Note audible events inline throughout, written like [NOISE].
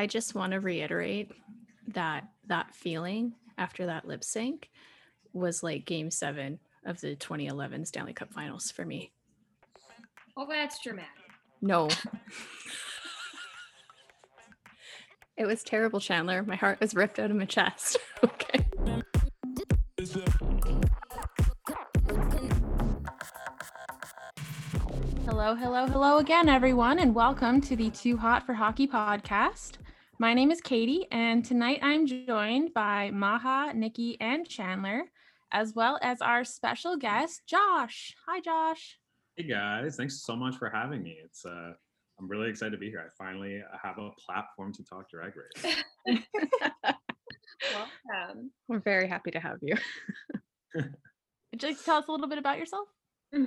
I just want to reiterate that that feeling after that lip sync was like game seven of the 2011 Stanley Cup finals for me. Oh, that's dramatic. No. [LAUGHS] it was terrible, Chandler. My heart was ripped out of my chest. [LAUGHS] okay. Hello, hello, hello again, everyone, and welcome to the Too Hot for Hockey podcast. My name is Katie, and tonight I'm joined by Maha, Nikki, and Chandler, as well as our special guest, Josh. Hi, Josh. Hey guys, thanks so much for having me. It's uh I'm really excited to be here. I finally have a platform to talk drag [LAUGHS] race. Welcome. We're very happy to have you. [LAUGHS] Would you like to tell us a little bit about yourself? Yeah,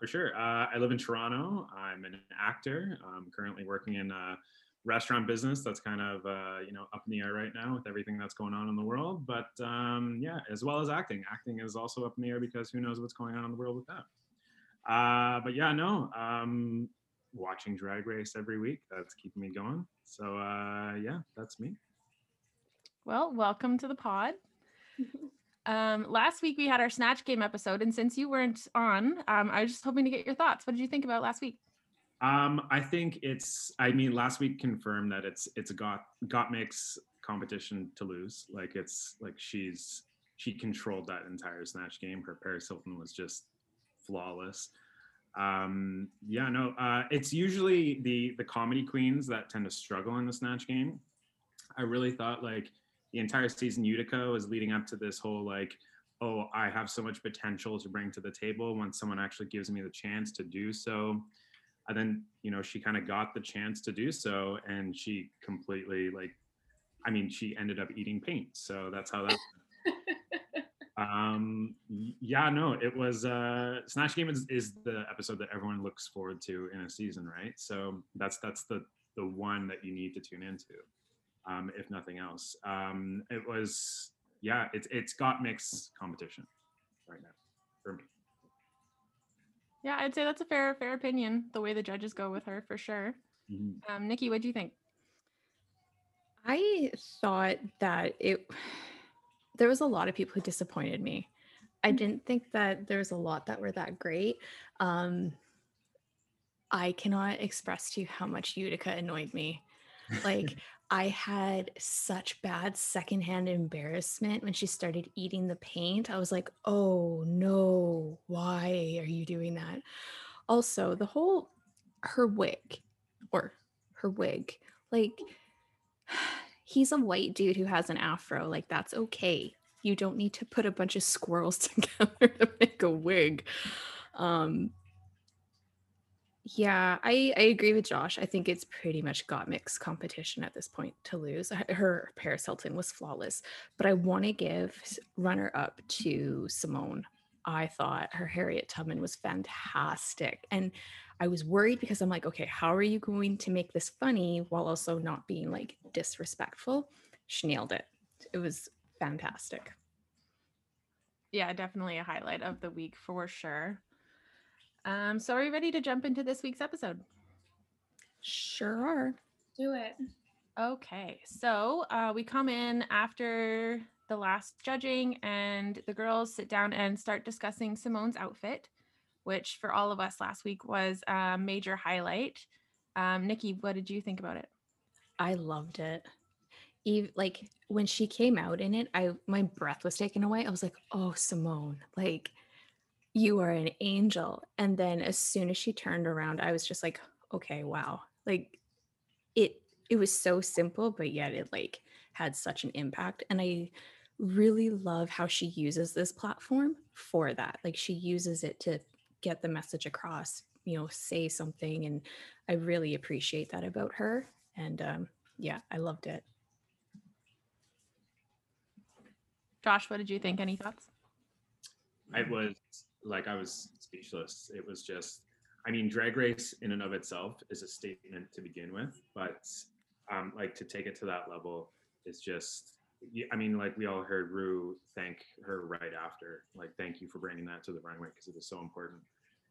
for sure. Uh, I live in Toronto. I'm an actor. I'm currently working in a restaurant business that's kind of uh, you know up in the air right now with everything that's going on in the world. But um, yeah, as well as acting. Acting is also up in the air because who knows what's going on in the world with that. Uh, but yeah, no, um, watching Drag Race every week. That's keeping me going. So uh, yeah, that's me. Well, welcome to the pod. [LAUGHS] Um, last week we had our Snatch Game episode, and since you weren't on, um, I was just hoping to get your thoughts. What did you think about last week? Um, I think it's. I mean, last week confirmed that it's it's a got Gottmik's competition to lose. Like it's like she's she controlled that entire snatch game. Her Paris Hilton was just flawless. Um, yeah, no, uh, it's usually the the comedy queens that tend to struggle in the snatch game. I really thought like the entire season Utica was leading up to this whole like, oh, I have so much potential to bring to the table once someone actually gives me the chance to do so. And then, you know, she kind of got the chance to do so and she completely like I mean, she ended up eating paint. So that's how that [LAUGHS] um yeah no it was uh snatch game is, is the episode that everyone looks forward to in a season right so that's that's the the one that you need to tune into um if nothing else um it was yeah it's it's Gottmik's competition right now for me Yeah, I'd say that's a fair fair opinion. The way the judges go with her, for sure. Mhm. Um, Nikki, what do you think? I thought that it there was a lot of people who disappointed me. I didn't think that there was a lot that were that great. Um I cannot express to you how much Utica annoyed me. Like [LAUGHS] I had such bad secondhand embarrassment when she started eating the paint. I was like, "Oh no, why are you doing that?" Also, the whole her wig or her wig, like [SIGHS] he's a white dude who has an afro. Like that's okay. You don't need to put a bunch of squirrels [LAUGHS] together to make a wig. Um yeah, I I agree with Josh. I think it's pretty much Gottmik's competition at this point to lose. Her Paris Hilton was flawless, but I want to give runner up to Symone. I thought her Harriet Tubman was fantastic, and I was worried because I'm like, okay, how are you going to make this funny while also not being like disrespectful? She nailed it. It was fantastic. Yeah, definitely a highlight of the week for sure. Um, so are you ready to jump into this week's episode? Sure are. Do it. Okay, so uh, we come in after the last judging, and the girls sit down and start discussing Symone's outfit, which for all of us last week was a major highlight. Um, Nikki, what did you think about it? I loved it. Eve, like when she came out in it, I my breath was taken away. I was like, "Oh, Symone, like you are an angel." And then as soon as she turned around, I was just like, "Okay, wow." Like it it was so simple, but yet it like had such an impact and I really love how she uses this platform for that. Like she uses it to get the message across, you know, say something and I really appreciate that about her and um yeah, I loved it. Josh, what did you think? Any thoughts? I was like I was speechless. It was just I mean drag race in and of itself is a statement to begin with, but um like to take it to that level is just I mean like we all heard Rue thank her right after like thank you for bringing that to the runway because it was so important.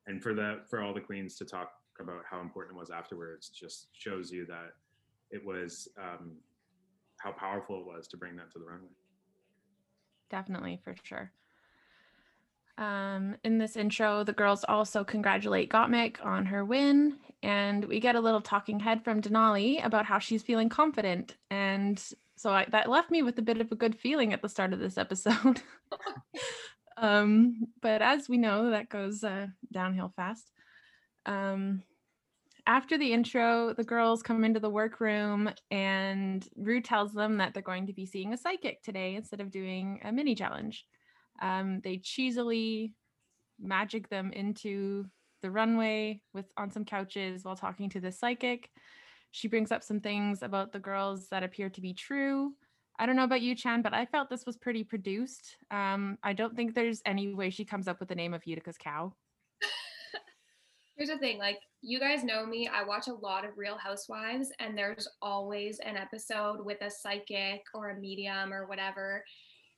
And for the for all the queens to talk about how important it was afterwards just shows you that it was um, how powerful it was to bring that to the runway. Definitely, for sure. Um, in this intro, the girls also congratulate Gottmik on her win, and we get a little talking head from Denali about how she's feeling confident. And so I, that left me with a bit of a good feeling at the start of this episode. [LAUGHS] um, but as we know, that goes uh, downhill fast. Um, after the intro, the girls come into the workroom and Rue tells them that they're going to be seeing a psychic today instead of doing a mini challenge. Um, they cheesily magic them into the runway with on some couches while talking to the psychic. She brings up some things about the girls that appear to be true. I don't know about you, Chan, but I felt this was pretty produced. Um, I don't think there's any way she comes up with the name of Utica's cow. Here's the thing like, you guys know me. I watch a lot of Real Housewives, and there's always an episode with a psychic or a medium or whatever.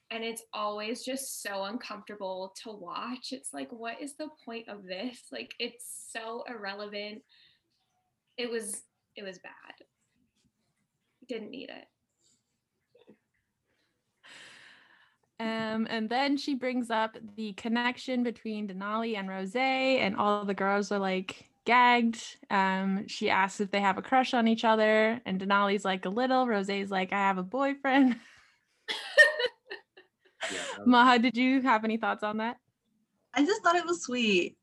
And it's always just so uncomfortable to watch. It's like, what is the point of this? Like, it's so irrelevant. It was, it was bad. Didn't need it. Um, and then she brings up the connection between Denali and Rose, and all the girls are like gagged. Um, she asks if they have a crush on each other, and Denali's like a little. Rose's like, I have a boyfriend. [LAUGHS] Yeah, Maha, did you have any thoughts on that? I just thought it was sweet.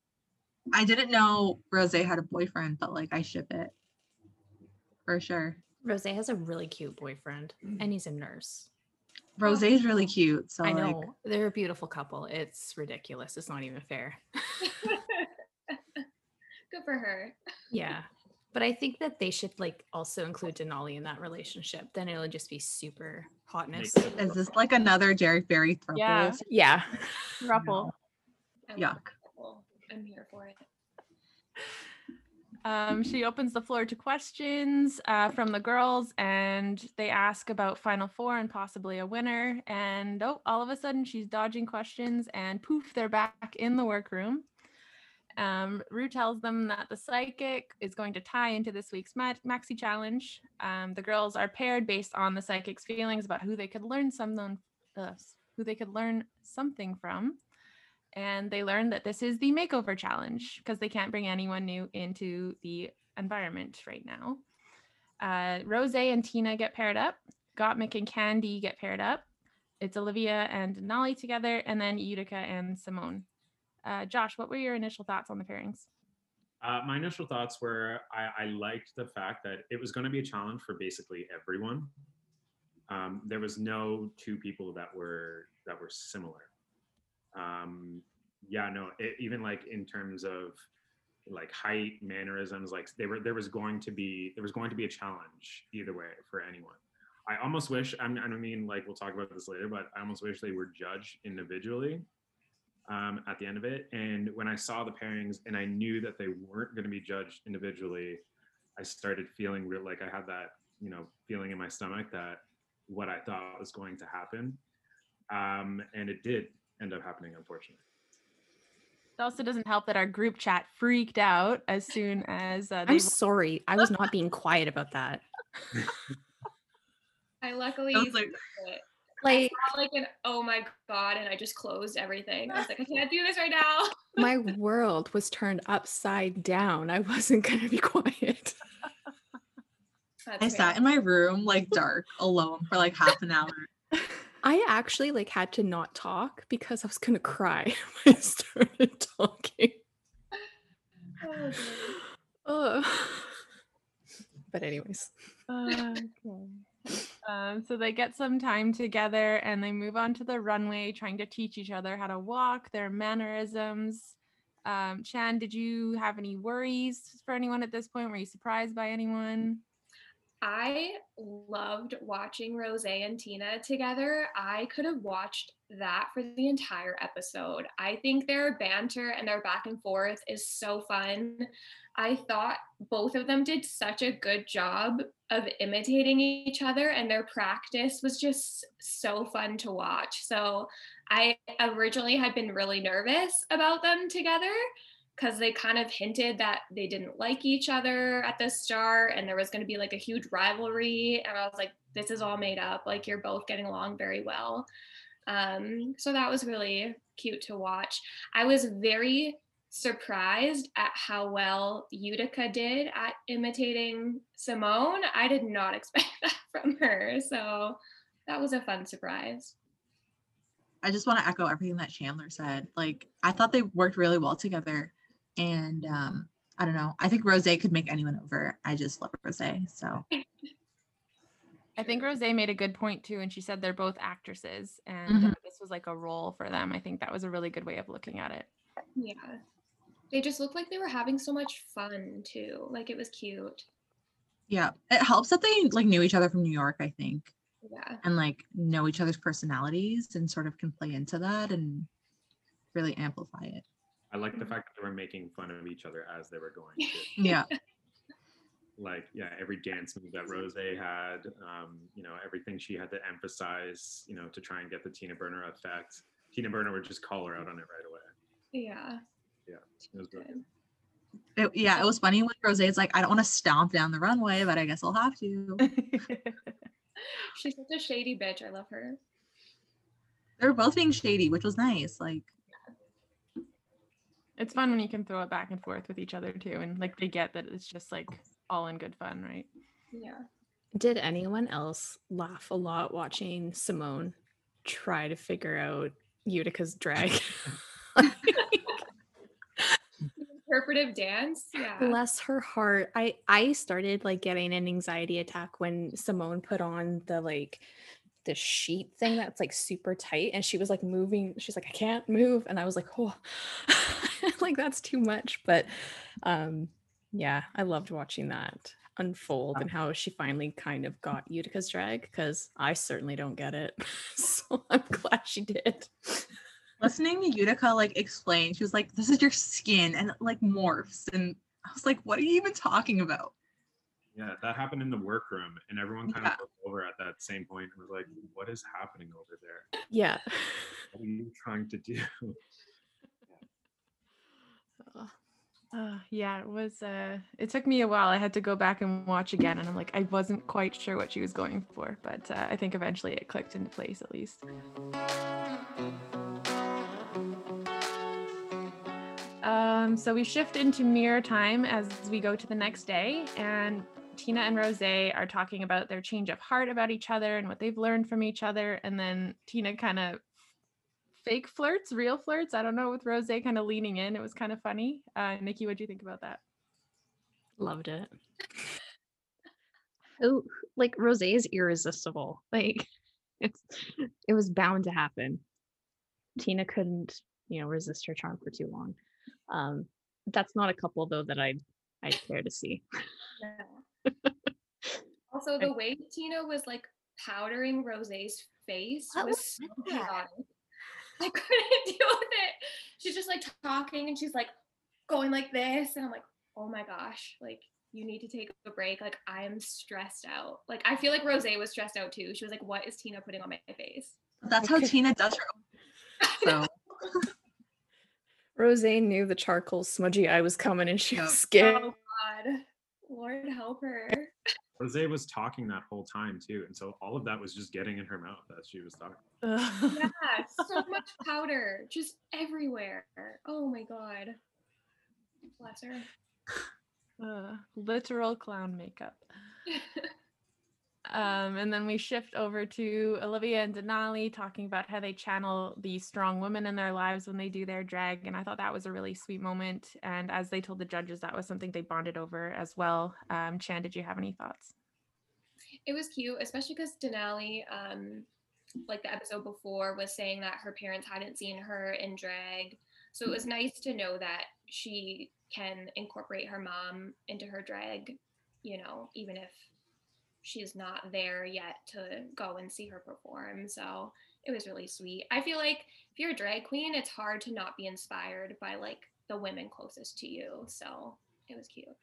I didn't know Rose had a boyfriend, but like I ship it for sure. Rose has a really cute boyfriend, mm. and he's a nurse. Rose's really cute. So I like, know they're a beautiful couple. It's ridiculous. It's not even fair. [LAUGHS] [LAUGHS] Good for her. Yeah. But I think that they should like also include Denali in that relationship. Then it'll just be super hotness. Is this like another Derrick Barry throuple? Yeah. Yeah. Ruffle. Yeah. Yuck. I'm here for it. Um, she opens the floor to questions uh, from the girls, and they ask about Final Four and possibly a winner. And oh, all of a sudden, she's dodging questions, and poof, they're back in the workroom. Um, Rue tells them that the psychic is going to tie into this week's ma- maxi challenge. Um, the girls are paired based on the psychic's feelings about who they could learn something, uh, who they could learn something from and they learn that this is the makeover challenge because they can't bring anyone new into the environment right now. Uh, Rose and Tina get paired up. Gottmik and Kandy get paired up. It's Olivia and Denali together, and then Utica and Symone. Uh, Josh, what were your initial thoughts on the pairings? Uh, my initial thoughts were I, I liked the fact that it was going to be a challenge for basically everyone. Um, there was no two people that were that were similar. Um, yeah, no, it, even like in terms of like height, mannerisms, like they were there was going to be there was going to be a challenge either way for anyone. I almost wish I'm, I mean like we'll talk about this later, but I almost wish they were judged individually um, at the end of it. And when I saw the pairings and I knew that they weren't going to be judged individually, I started feeling real like I had that, you know, feeling in my stomach that what I thought was going to happen. Um, and it did end up happening, unfortunately. It also doesn't help that our group chat freaked out as soon as uh, they I'm sorry. I was not being quiet about that. [LAUGHS] I luckily I like, it. Like I like an oh my god, and I just closed everything. I was like, I can't do this right now. [LAUGHS] my world was turned upside down. I wasn't gonna be quiet. [LAUGHS] That's I sat in my room like dark alone for like half an hour. [LAUGHS] I actually like had to not talk because I was gonna cry when I started talking. Oh, dear. Ugh. But anyways, okay. Um, so they get some time together and they move on to the runway, trying to teach each other how to walk, their mannerisms. Um, Chan, did you have any worries for anyone at this point? Were you surprised by anyone? I loved watching Rose and Tina together. I could have watched that for the entire episode. I think their banter and their back and forth is so fun. I thought both of them did such a good job of imitating each other, and their practice was just so fun to watch. So, I originally had been really nervous about them together, because they kind of hinted that they didn't like each other at the start and there was going to be like a huge rivalry. And I was like, this is all made up. Like, you're both getting along very well. Um, so that was really cute to watch. I was very surprised at how well Utica did at imitating Symone. I did not [LAUGHS] expect that from her. So that was a fun surprise. I just want to echo everything that Chandler said. Like, I thought they worked really well together. And um, I don't know. I think Rose could make anyone over. I just love Rose. So [LAUGHS] I think Rose made a good point too. And she said they're both actresses and Mhm. this was like a role for them. I think that was a really good way of looking at it. Yeah. They just looked like they were having so much fun too. Like it was cute. yeah, it helps that they like knew each other from New York, I think, Yeah. and like know each other's personalities and sort of can play into that and really amplify it. I like the Mhm. fact that they were making fun of each other as they were going. too. Yeah. [LAUGHS] like yeah, every dance move that Rose had, um, you know, everything she had to emphasize, you know, to try and get the Tina Burner effect. Tina Burner would just call her out on it right away. Yeah. Yeah, it was Good. It, yeah, it was funny when Rose's like, I don't want to stomp down the runway, but I guess I'll have to. [LAUGHS] She's such a shady bitch. I love her. They were both being shady, which was nice. Like, it's fun when you can throw it back and forth with each other too. And like they get that it's just like all in good fun, right? Yeah. Did anyone else laugh a lot watching Symone try to figure out Utica's drag? [LAUGHS] Interpretive dance. Yeah. Bless her heart. I I started like getting an anxiety attack when Symone put on the like the sheet thing that's like super tight and she was like moving she's like I can't move and I was like oh [LAUGHS] like that's too much but um yeah I loved watching that unfold and how she finally kind of got Utica's drag because I certainly don't get it [LAUGHS] so I'm glad she did listening to Utica like explain, she was like, This is your skin, and it like morphs. And I was like, What are you even talking about? Yeah, that happened in the workroom, and everyone kind Yeah. of looked over at that same point and was like, "What is happening over there? yeah What are you trying to do?" [LAUGHS] [LAUGHS] Uh, yeah, it was. Uh, it took me a while. I had to go back and watch again, and I'm like, I wasn't quite sure what she was going for, but uh, I think eventually it clicked into place at least. Um, so we shift into mirror time as we go to the next day, and Tina and Rose are talking about their change of heart about each other and what they've learned from each other, and then Tina kind of fake flirts, real flirts. I don't know, with Rose kind of leaning in. It was kind of funny. Uh, Nikki, what do you think about that? loved it Oh, like Rose is irresistible. Like it's it was bound to happen. Tina couldn't, you know, resist her charm for too long. Um, that's not a couple though that I'd I'd care to see. Yeah. [LAUGHS] also, the way Tina was like powdering Rose's face What was was so that? chaotic. I [LAUGHS] couldn't deal with it. She's just like talking and she's like going like this. And I'm like, oh my gosh, like you need to take a break. Like I'm stressed out. Like I feel like Rose was stressed out too. She was like, what is Tina putting on my face? That's how Tina does her own. [LAUGHS] So [LAUGHS] Rose knew the charcoal smudgy eye was coming and she Yeah. was Oh scared. God. Lord help her. Rose was talking that whole time too, and so all of that was just getting in her mouth as she was talking. Yeah, so much powder just everywhere. Oh my God. Bless her. Uh, literal clown makeup. [LAUGHS] Um, and then we shift over to Olivia and Denali talking about how they channel the strong women in their lives when they do their drag. And I thought that was a really sweet moment. And as they told the judges, that was something they bonded over as well. Um, Chan, did you have any thoughts? It was cute, especially because Denali, um, like the episode before, was saying that her parents hadn't seen her in drag. So it was nice to know that she can incorporate her mom into her drag, you know, even if she's not there yet to go and see her perform. So it was really sweet. I feel like if you're a drag queen, it's hard to not be inspired by like the women closest to you. So it was cute.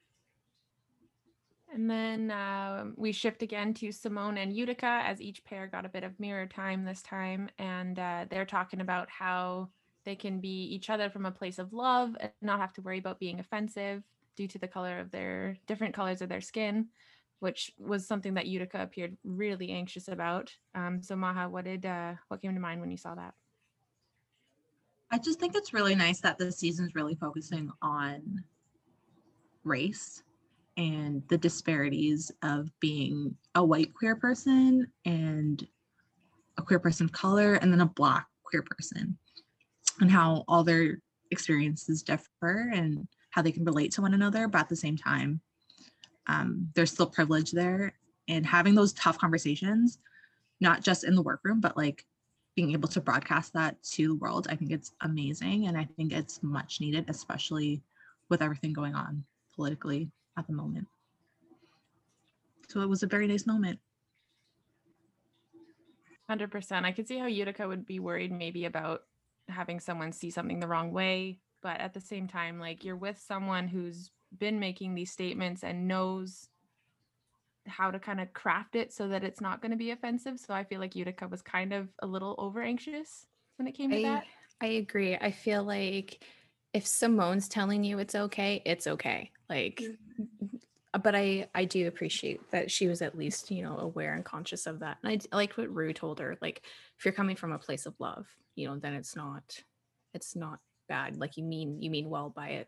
And then um, we shift again to Symone and Utica as each pair got a bit of mirror time this time. And uh, they're talking about how they can be each other from a place of love and not have to worry about being offensive due to the color of their different colors of their skin, which was something that Utica appeared really anxious about. Um, so Maha, what did uh, what came to mind when you saw that? I just think it's really nice that the season's really focusing on race and the disparities of being a white queer person and a queer person of color and then a black queer person and how all their experiences differ and how they can relate to one another but at the same time um, there's still privilege there and having those tough conversations not just in the workroom but like being able to broadcast that to the world i think it's amazing and i think it's much needed especially with everything going on politically at the moment so it was a very nice moment 100%. I could see how Utica would be worried maybe about having someone see something the wrong way. But at the same time, like you're with someone who's been making these statements and knows how to kind of craft it so that it's not going to be offensive. So I feel like Utica was kind of a little over anxious when it came to I, that. I agree. I feel like if Symone's telling you it's okay, it's okay. Like uh, but I I do appreciate that she was at least you know aware and conscious of that. And I liked what Rue told her. Like if you're coming from a place of love, you know, then it's not it's not bad. Like you mean you mean well by it.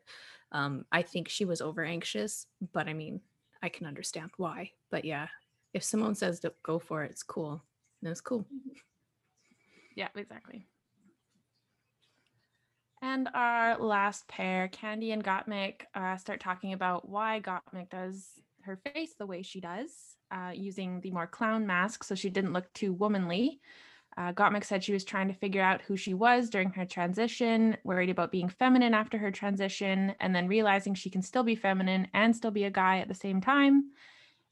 Um, I think she was over anxious, but I mean I can understand why. But yeah, if Symone says to go for it, it's cool. Then it's cool. Yeah, exactly. And our last pair, Kandy and Gottmik, uh, start talking about why Gottmik does her face the way she does, uh, using the more clown mask so she didn't look too womanly. Uh, Gottmik said she was trying to figure out who she was during her transition, worried about being feminine after her transition, and then realizing she can still be feminine and still be a guy at the same time.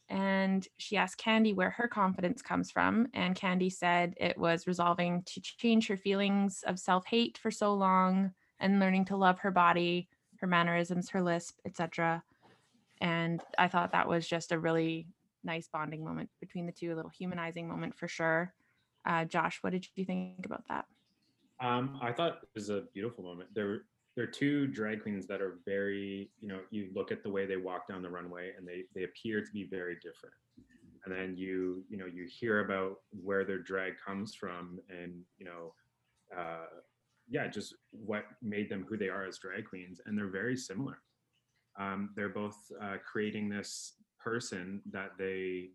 And she asked Kandy where her confidence comes from. And Kandy said it was resolving to change her feelings of self hate for so long and learning to love her body, her mannerisms, her lisp, etc. And I thought that was just a really nice bonding moment between the two, a little humanizing moment for sure. Uh, Josh, what did you think about that? Um, I thought it was a beautiful moment. There, there are two drag queens that are very, you know, you look at the way they walk down the runway and they they appear to be very different. And then you, you know, you hear about where their drag comes from and, you know, uh, yeah, just what made them who they are as drag queens. And they're very similar. Um, they're both uh, creating this person that they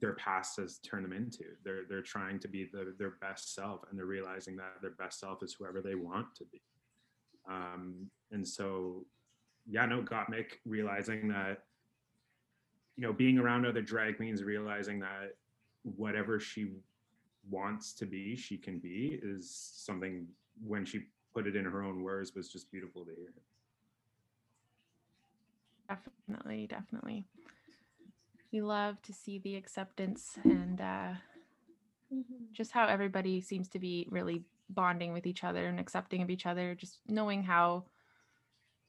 their past has turned them into. They're they're trying to be the, their best self, and they're realizing that their best self is whoever they want to be. Um, and so, yeah, no, Gottmik realizing that, you know, being around other drag queens, realizing that whatever she wants to be, she can be, is something when she put it in her own words was just beautiful to hear. Definitely, definitely. We love to see the acceptance and uh, just how everybody seems to be really bonding with each other and accepting of each other. Just knowing how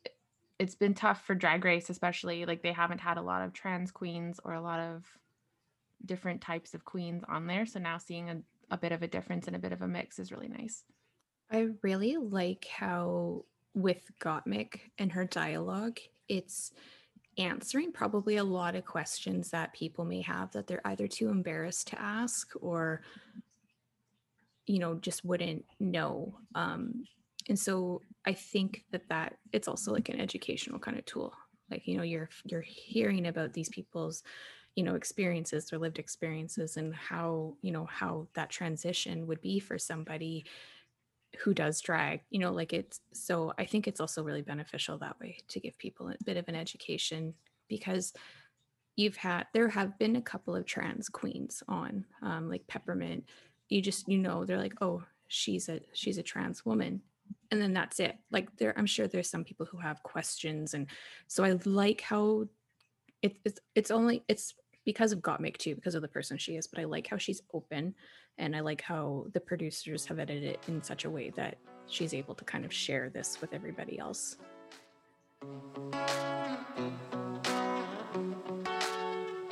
it- it's been tough for Drag Race, especially like they haven't had a lot of trans queens or a lot of different types of queens on there. So now seeing a, a bit of a difference and a bit of a mix is really nice. I really like how with Gottmik and her dialogue, it's answering probably a lot of questions that people may have that they're either too embarrassed to ask or you know just wouldn't know um and so i think that that it's also like an educational kind of tool. Like you know you're you're hearing about these people's you know experiences their lived experiences and how you know how that transition would be for somebody who does drag you know like it's so i think it's also really beneficial that way to give people a bit of an education because you've had there have been a couple of trans queens on um, like peppermint. You just you know they're like oh she's a she's a trans woman and then that's it. Like there i'm sure there's some people who have questions and so i like how it, it's it's only it's because of Gottmik too, because of the person she is. But I like how she's open, and I like how the producers have edited it in such a way that she's able to kind of share this with everybody else.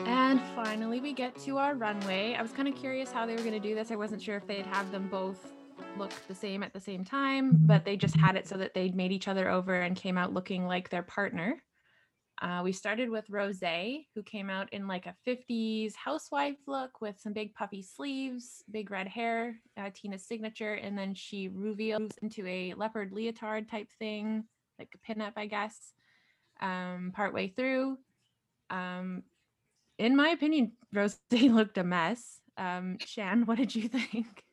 And finally, we get to our runway. I was kind of curious how they were going to do this. I wasn't sure if they'd have them both look the same at the same time, but they just had it so that they'd made each other over and came out looking like their partner. Uh, we started with Rose, who came out in like a 50s housewife look with some big puffy sleeves, big red hair, uh, Tina's signature. And then she reveals into a leopard leotard type thing, like a pinup, I guess, um, partway through. Um, in my opinion, [LAUGHS] Rose looked a mess. Um, Shan, what did you [LAUGHS] think?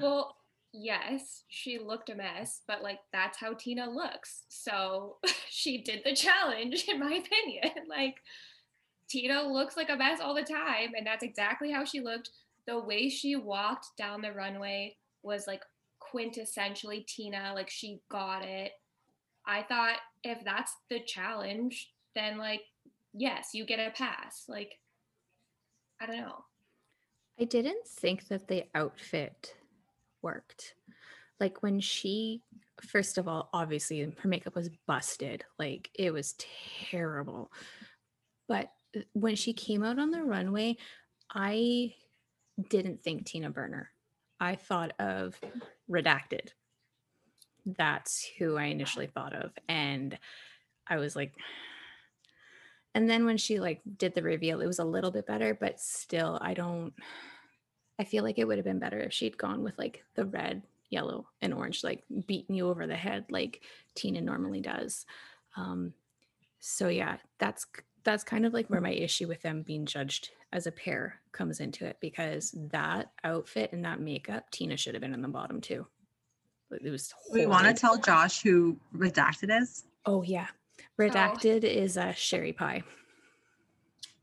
Well, yes, she looked a mess, but like that's how Tina looks. So [LAUGHS] she did the challenge, [LAUGHS] in my opinion. [LAUGHS] Like Tina looks like a mess all the time, and that's exactly how she looked. The way she walked down the runway was like quintessentially Tina, like she got it. I thought if that's the challenge, then like, yes, you get a pass. Like, I don't know. I didn't think that the outfit worked. Like when she, first of all, obviously her makeup was busted. Like it was terrible. But uh, when she came out on the runway, I didn't think Tina Burner. I thought of Redacted. That's who I initially thought of. And I was like, [SIGHS] and then when she like did the reveal, it was a little bit better, but still, I don't I feel like it would have been better if she'd gone with like the red, yellow, and orange, like beating you over the head like Tina normally does. Um, so yeah, that's that's kind of like where my issue with them being judged as a pair comes into it because that outfit and that makeup, Tina should have been in the bottom too. It was. We want to tell Josh who redacted is. Oh yeah, redacted is a Sherry Pie.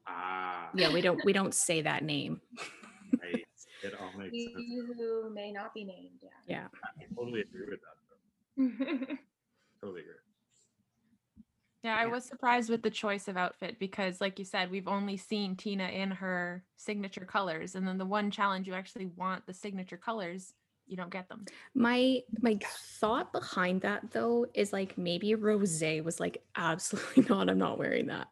Ah, Yeah, we don't we [LAUGHS] don't say that name. Right. It all makes sense. You who may not be named, yeah. Yeah. I totally agree with that. Though. [LAUGHS] Totally agree. Yeah, I was surprised with the choice of outfit because, like you said, we've only seen Tina in her signature colors. And then the one challenge you actually want the signature colors, you don't get them. My my thought behind that though is like maybe Rose was like absolutely [LAUGHS] not. I'm not wearing that.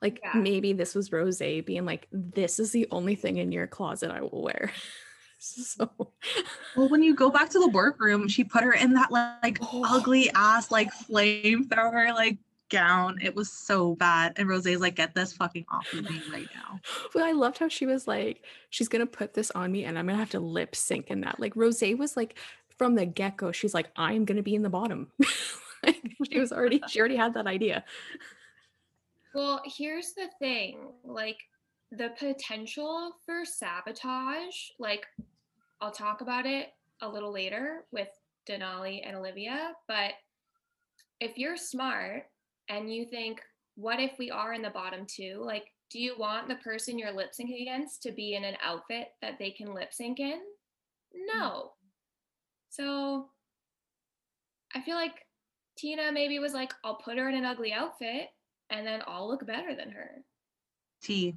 Like Yeah. maybe this was Rose being like, this is the only thing in your closet I will wear. [LAUGHS] [LAUGHS] so Well, when you go back to the workroom, she put her in that like Oh. ugly ass like flamethrower like gown. It was so bad. And Rose's like, get this fucking off of me right now. well, I loved how she was like, she's gonna put this on me and I'm gonna have to lip sync in that. Like Rose was like from the get-go, she's like, I'm gonna be in the bottom. [LAUGHS] like, she was already she already had that idea. Well, here's the thing like the potential for sabotage, like I'll talk about it a little later with Denali and Olivia, but if you're smart and you think, what if we are in the bottom two? Like, do you want the person you're lip syncing against to be in an outfit that they can lip sync in? No. Mm-hmm. So I feel like Tina maybe was like, I'll put her in an ugly outfit and then I'll look better than her. T.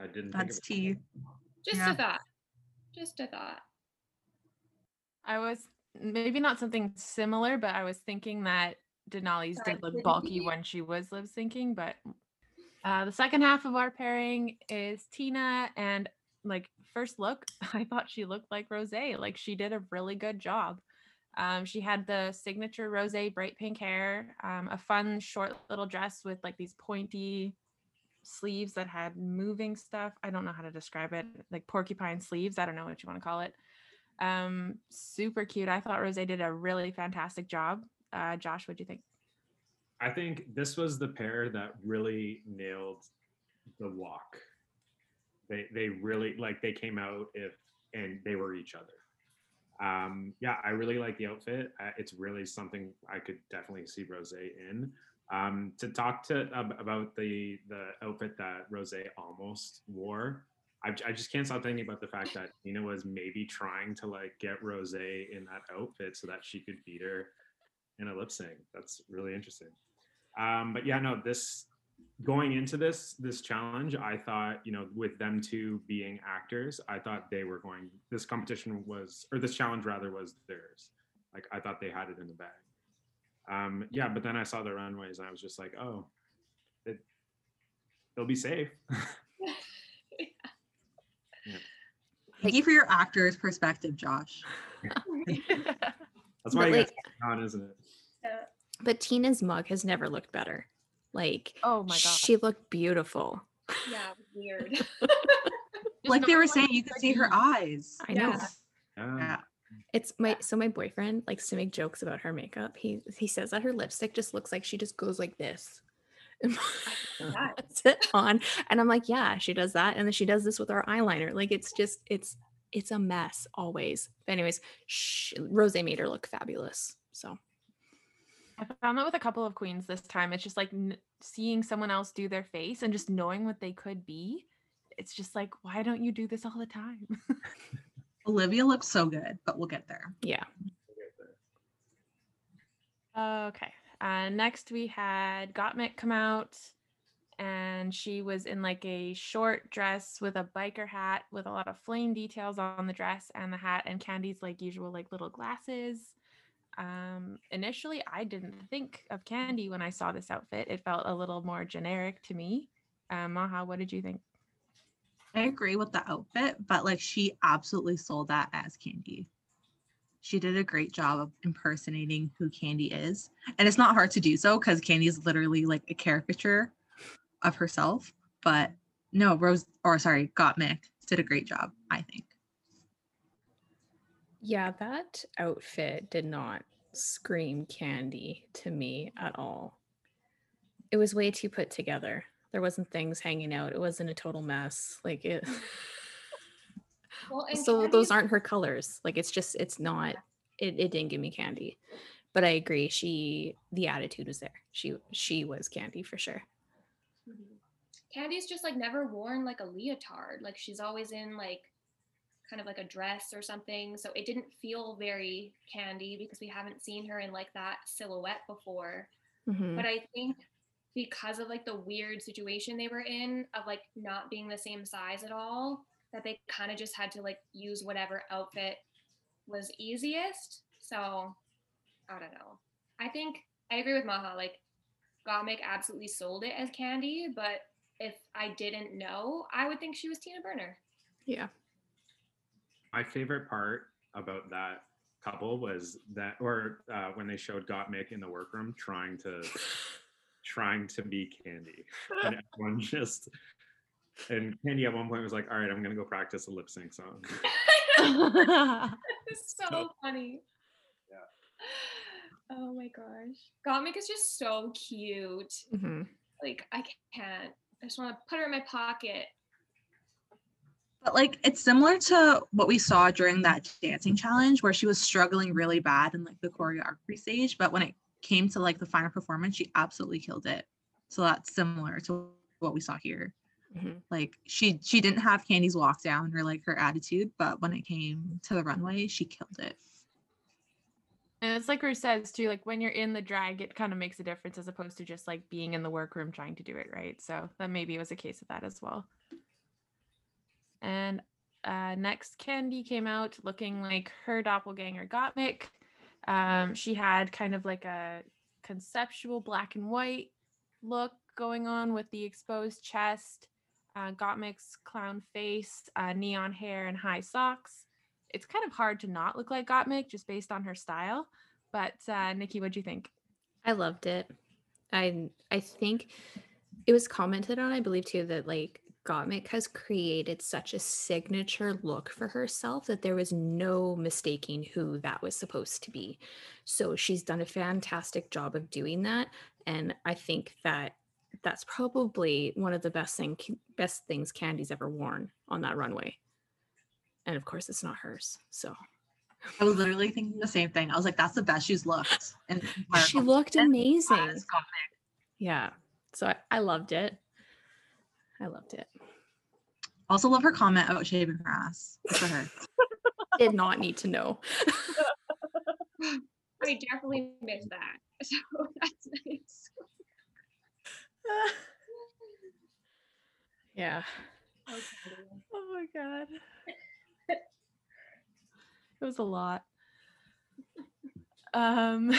I didn't. That's think of it. T. Just Yeah. a thought. Just a thought. I was maybe not something similar, but I was thinking that Denali's Sorry, did look bulky when she was lip syncing. But uh, the second half of our pairing is Tina. And like, first look, [LAUGHS] I thought she looked like Rose. Like, she did a really good job. Um, she had the signature rose bright pink hair, um, a fun short little dress with like these pointy sleeves that had moving stuff. I don't know how to describe it, like porcupine sleeves. I don't know what you want to call it. Um, super cute. I thought Rose did a really fantastic job. Uh, Josh, what do you think? I think this was the pair that really nailed the walk. They they really like they came out if and they were each other. Um, yeah, I really like the outfit. Uh, it's really something I could definitely see Rose in. Um, to talk to ab- about the the outfit that Rose almost wore, I just can't stop thinking about the fact that Nina was maybe trying to like get Rose in that outfit so that she could beat her in a lip sync. That's really interesting. Um, but yeah, no, this going into this this challenge, I thought, you know, with them two being actors, I thought they were going. This competition was, or this challenge rather, was theirs. Like I thought they had it in the bag. Um, yeah, but then I saw the runways, and I was just like, oh, it, they'll be safe. [LAUGHS] Thank you for your actor's perspective, Josh. That's why But, you like- guys on, isn't it? But Tina's mug has never looked better. Like, oh my god. she looked beautiful. Yeah, weird. [LAUGHS] Like they were knowing saying, you could could see her eyes. I know. Yeah. It's my so my boyfriend likes to make jokes about her makeup. He he says that her lipstick just looks like she just goes like this. [LAUGHS] and that. puts it on. And I'm like, yeah, she does that. And then she does this with our eyeliner. Like it's just it's it's a mess always. But anyways, sh- Rose made her look fabulous. So I found that with a couple of queens this time. It's just like n- seeing someone else do their face and just knowing what they could be. It's just like, why don't you do this all the time? [LAUGHS] Olivia looks so good, but we'll get there. yeah. okay. Uh, next, we had Gottmik come out, and she was in like a short dress with a biker hat with a lot of flame details on the dress and the hat, and Kandy's like usual like little glasses. Um, initially, I didn't think of Kandy when I saw this outfit. It felt a little more generic to me. Um, Maha, what did you think? I agree with the outfit, but like she absolutely sold that as Kandy. She did a great job of impersonating who Kandy is. And it's not hard to do so because Kandy is literally like a caricature of herself. But no, Rose, or sorry, Gottmik did a great job, I think. Yeah, that outfit did not scream Kandy to me at all. It was way too put together. There wasn't things hanging out. It wasn't a total mess. Like it Well, [LAUGHS] so those aren't her colors. Like it's just it's not it, it didn't give me Kandy. But I agree, she the attitude was there. She she was Kandy for sure. Kandy's just like never worn like a leotard. Like she's always in like kind of like a dress or something. So it didn't feel very Kandy because we haven't seen her in like that silhouette before. Mhm. But I think because of like the weird situation they were in of like not being the same size at all, that they kind of just had to like use whatever outfit was easiest. So I don't know. I think I agree with Maha. Like Gottmik absolutely sold it as Kandy, but if I didn't know, I would think she was Tina Burner. Yeah. My favorite part about that couple was that, or uh, when they showed Gottmik in the workroom trying to [LAUGHS] trying to be Kandy, [LAUGHS] and everyone just and Kandy at one point was like, "All right, I'm gonna go practice a lip sync song." it's [LAUGHS] [LAUGHS] so So- funny. Yeah. Oh my gosh. Gottmik is just so cute. Mhm. Like I can't. I just want to put her in my pocket. But like it's similar to what we saw during that dancing challenge where she was struggling really bad in like the choreography stage, but when it came to like the final performance, she absolutely killed it. So that's similar to what we saw here. Mhm. Like she she didn't have Kandy's walk down or like her attitude, but when it came to the runway, she killed it. And it's like Ruth says too, like when you're in the drag, it kind of makes a difference as opposed to just like being in the workroom trying to do it right. So that maybe was a case of that as well. And uh, next, Kandy came out looking like her doppelganger Gottmik. Um, she had kind of like a conceptual black and white look going on with the exposed chest, uh, Gottmik's clown face, uh, neon hair, and high socks it's kind of hard to not look like Gottmik just based on her style. But uh, Nikki, what'd you think? I loved it. I I think it was commented on, I believe too, that like Gottmik has created such a signature look for herself that there was no mistaking who that was supposed to be. So she's done a fantastic job of doing that, and I think that that's probably one of the best thing best things Kandy's ever worn on that runway. And of course, it's not hers. So I was literally thinking the same thing. I was like, that's the best she's looked. And she looked amazing. Yeah. So I, I loved it. I loved it. Also love her comment about shaving her ass. For her. [LAUGHS] Did not need to know. [LAUGHS] I definitely missed that. [LAUGHS] So that's nice. yeah. Okay. Oh my god. it was a lot. Um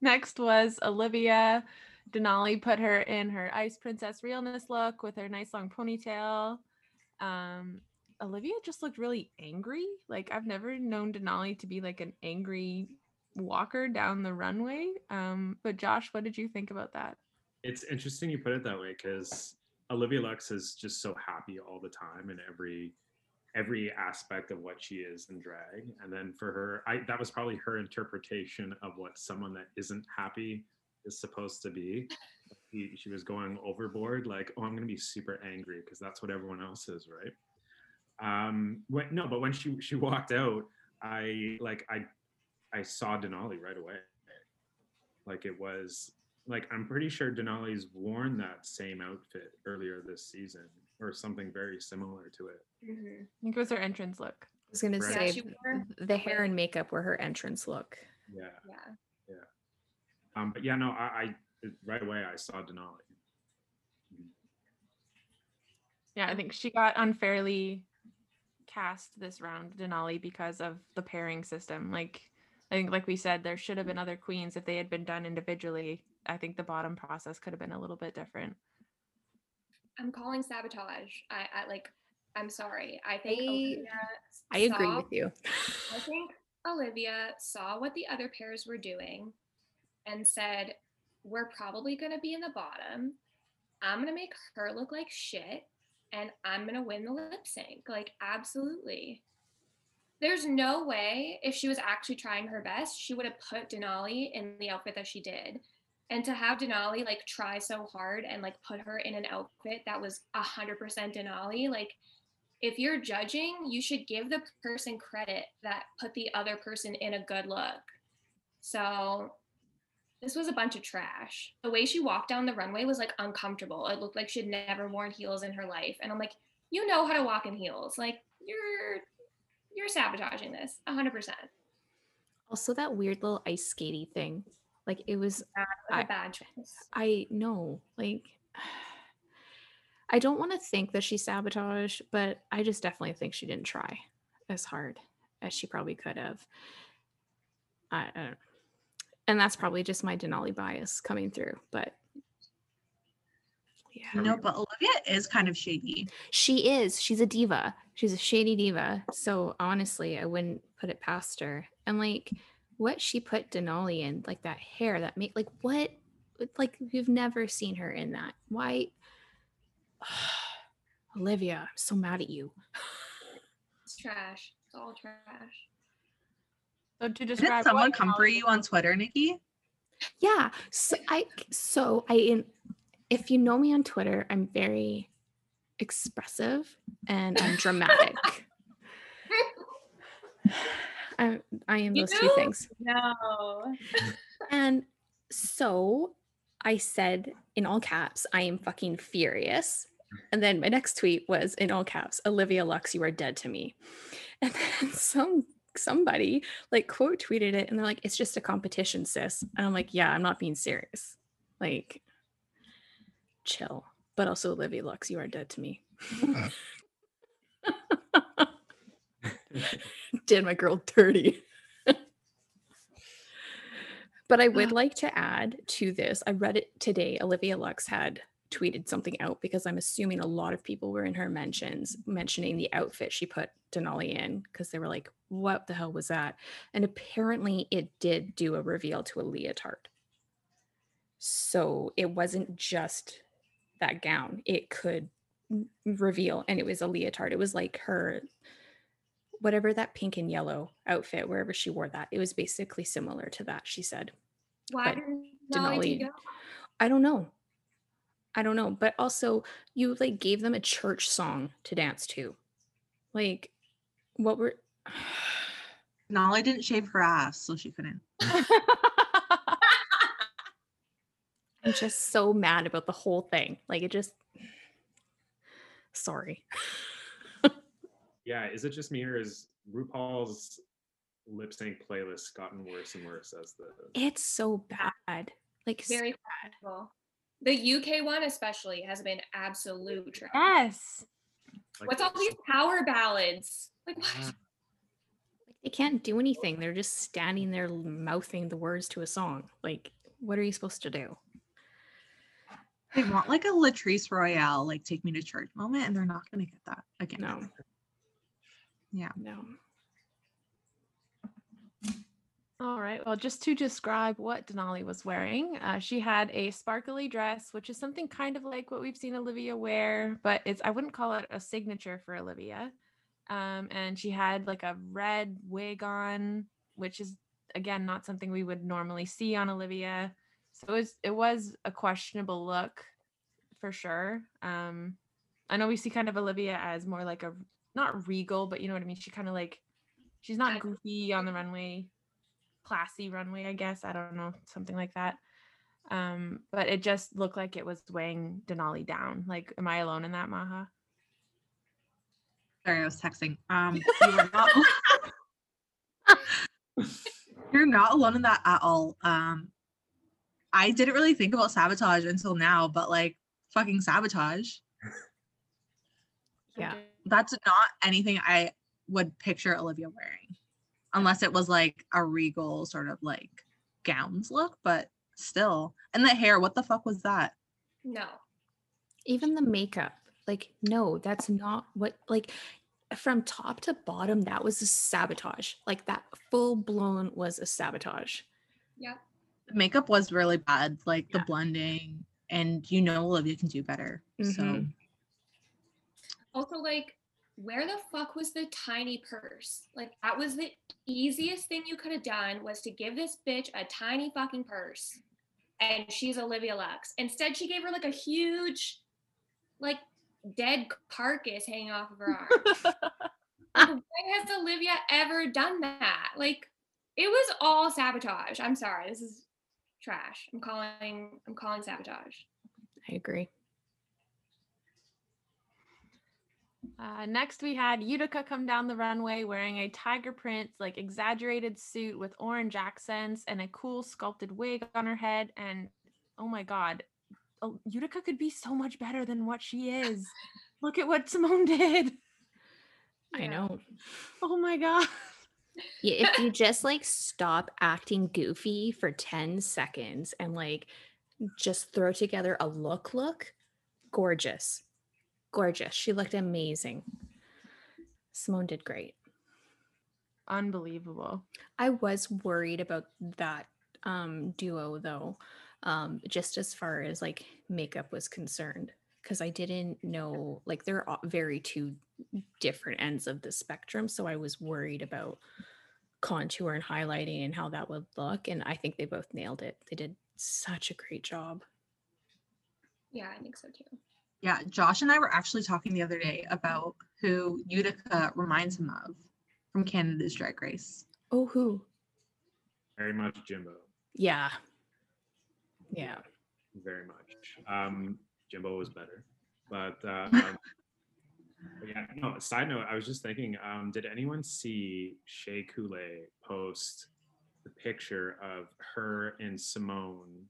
next was Olivia. Denali put her in her ice princess realness look with her nice long ponytail. Um Olivia just looked really angry. Like I've never known Denali to be like an angry walker down the runway. Um, but Josh, what did you think about that? It's interesting you put it that way because Olivia Lux is just so happy all the time in every every aspect of what she is in drag. And then for her, I that was probably her interpretation of what someone that isn't happy is supposed to be. She, she was going overboard, like, oh, I'm gonna be super angry because that's what everyone else is, right? Um, when, no, but when she she walked out, I like I I saw Denali right away. Like it was like I'm pretty sure Denali's worn that same outfit earlier this season or something very similar to it. Mhm. I think it was her entrance look. I was gonna Right. Yeah, say she wore the hair and makeup were her entrance look. Yeah. Yeah. Yeah. Um, but yeah, no, I, I right away I saw Denali. Yeah, I think she got unfairly cast this round, Denali, because of the pairing system. Like I think like we said, there should have been other queens if they had been done individually. I think the bottom process could have been a little bit different. I'm calling sabotage. I, I like. I'm sorry. I think I- Olivia I agree with you. I think Olivia saw what the other pairs were doing and said, We're probably going to be in the bottom. I'm going to make her look like shit and I'm going to win the lip sync. Like, absolutely. There's no way if she was actually trying her best, she would have put Denali in the outfit that she did. And to have Denali like try so hard and like put her in an outfit that was 100% Denali, like, if you're judging, you should give the person credit that put the other person in a good look. So this was a bunch of trash. The way she walked down the runway was like uncomfortable. It looked like she'd never worn heels in her life. And I'm like, you know how to walk in heels. Like you're you're sabotaging this 100%. Also, that weird little ice skatey thing. Like it was That's I- a bad choice. I know, like [SIGHS] I don't want to think that she sabotaged, but I just definitely think she didn't try as hard as she probably could have. I, I don't and that's probably just my Denali bias coming through, but yeah. No, but Olivia is kind of shady. She is. She's a diva. She's a shady diva. So honestly, I wouldn't put it past her. And like what she put Denali in, like that hair that made like what like we've never seen her in that. Why [SIGHS] Olivia, I'm so mad at you. It's trash. It's all trash. So to Did describe someone what come for you on Twitter, Nikki? Yeah. So I so I in if you know me on Twitter, I'm very expressive and I'm dramatic. [LAUGHS] I, I am You those two things. No. [LAUGHS] And so I said in all caps, I am fucking furious. And then my next tweet was in all caps, Olivia Lux, you are dead to me. And then [LAUGHS] some somebody like quote tweeted it and they're like, it's just a competition, sis. And I'm like, yeah, I'm not being serious. Like, chill. But also Olivia Lux, you are dead to me. [LAUGHS] [LAUGHS] Did my girl dirty. [LAUGHS] But I would ah. like to add to this. I read it today. Olivia Lux had tweeted something out because I'm assuming a lot of people were in her mentions mentioning the outfit she put Denali in because they were like, what the hell was that? And apparently it did do a reveal to a leotard. So it wasn't just that gown, it could reveal, and it was a leotard. It was like her whatever that pink and yellow outfit, wherever she wore that, it was basically similar to that, she said. Why But didn't Denali Denali- I don't know. I don't know. But also, you like gave them a church song to dance to. Like, what were. [SIGHS] Nolly didn't shave her ass, so she couldn't. [LAUGHS] I'm just so mad about the whole thing. Like, it just. [SIGHS] Sorry. [LAUGHS] Yeah, is it just me or is RuPaul's lip sync playlist gotten worse and worse as the It's so bad. Like, s- Very questionable. The UK one especially has been absolute trash. Yes. like, What's all these power ballads? Like what? Mm. They can't do anything. They're just standing there mouthing the words to a song. Like, what are you supposed to do? They want like a Latrice Royale, like take me to church moment, and they're not gonna get that again. No. Yeah. No. All right. Well, just to describe what Denali was wearing, uh, she had a sparkly dress, which is something kind of like what we've seen Olivia wear, but it's I wouldn't call it a signature for Olivia. Um, and she had like a red wig on, which is again not something we would normally see on Olivia. So it was it was a questionable look for sure. Um, I know we see kind of Olivia as more like a not regal, but you know what I mean. She kind of like she's not goofy on the runway classy runway, I guess. I don't know, something like that. Um, but it just looked like it was weighing Denali down. Like, am I alone in that, Maha? Sorry, I was texting. Um, [LAUGHS] you are not. You're not alone in that at all. Um, I didn't really think about sabotage until now, but like fucking sabotage. Yeah. [LAUGHS] That's not anything I would picture Olivia wearing, unless it was like a regal sort of like gowns look. But still, and the hair. What the fuck was that? No. Even the makeup. Like, no, that's not what like from top to bottom, that was a sabotage. Like that full blown was a sabotage. Yeah. The makeup was really bad, like the blending, and you know Olivia can do better. So Mhm. Also, like, where the fuck was the tiny purse? Like, that was the easiest thing you could have done was to give this bitch a tiny fucking purse. And she's Olivia Lux. Instead, she gave her like a huge, like, dead carcass hanging off of her arm. [LAUGHS] Like, when has Olivia ever done that? Like, it was all sabotage. I'm sorry. This is trash. I'm calling. I'm calling sabotage. I agree. Uh, next, we had Utica come down the runway wearing a tiger print, like exaggerated suit with orange accents and a cool sculpted wig on her head. And oh my God, Utica could be so much better than what she is. Look at what Symone [LAUGHS] did. I know. Oh my God. Yeah, if you [LAUGHS] just like stop acting goofy for 10 seconds and like just throw together a look look, gorgeous. Gorgeous. She looked amazing. Symone did great. Unbelievable. I was worried about that um duo though. Um just as far as like makeup was concerned because I didn't know like they're very two different ends of the spectrum so I was worried about contour and highlighting and how that would look and I think they both nailed it. They did such a great job. Yeah, I think so too. Yeah, Josh and I were actually talking the other day about who Utica reminds him of from Canada's Drag Race. Oh who? Very much Jimbo. Yeah. Yeah. Very much. Um, Jimbo was better, but uh, [LAUGHS] um, but yeah. No. Side note: I was just thinking. Um, did anyone see Shea Coulee post the picture of her and Symone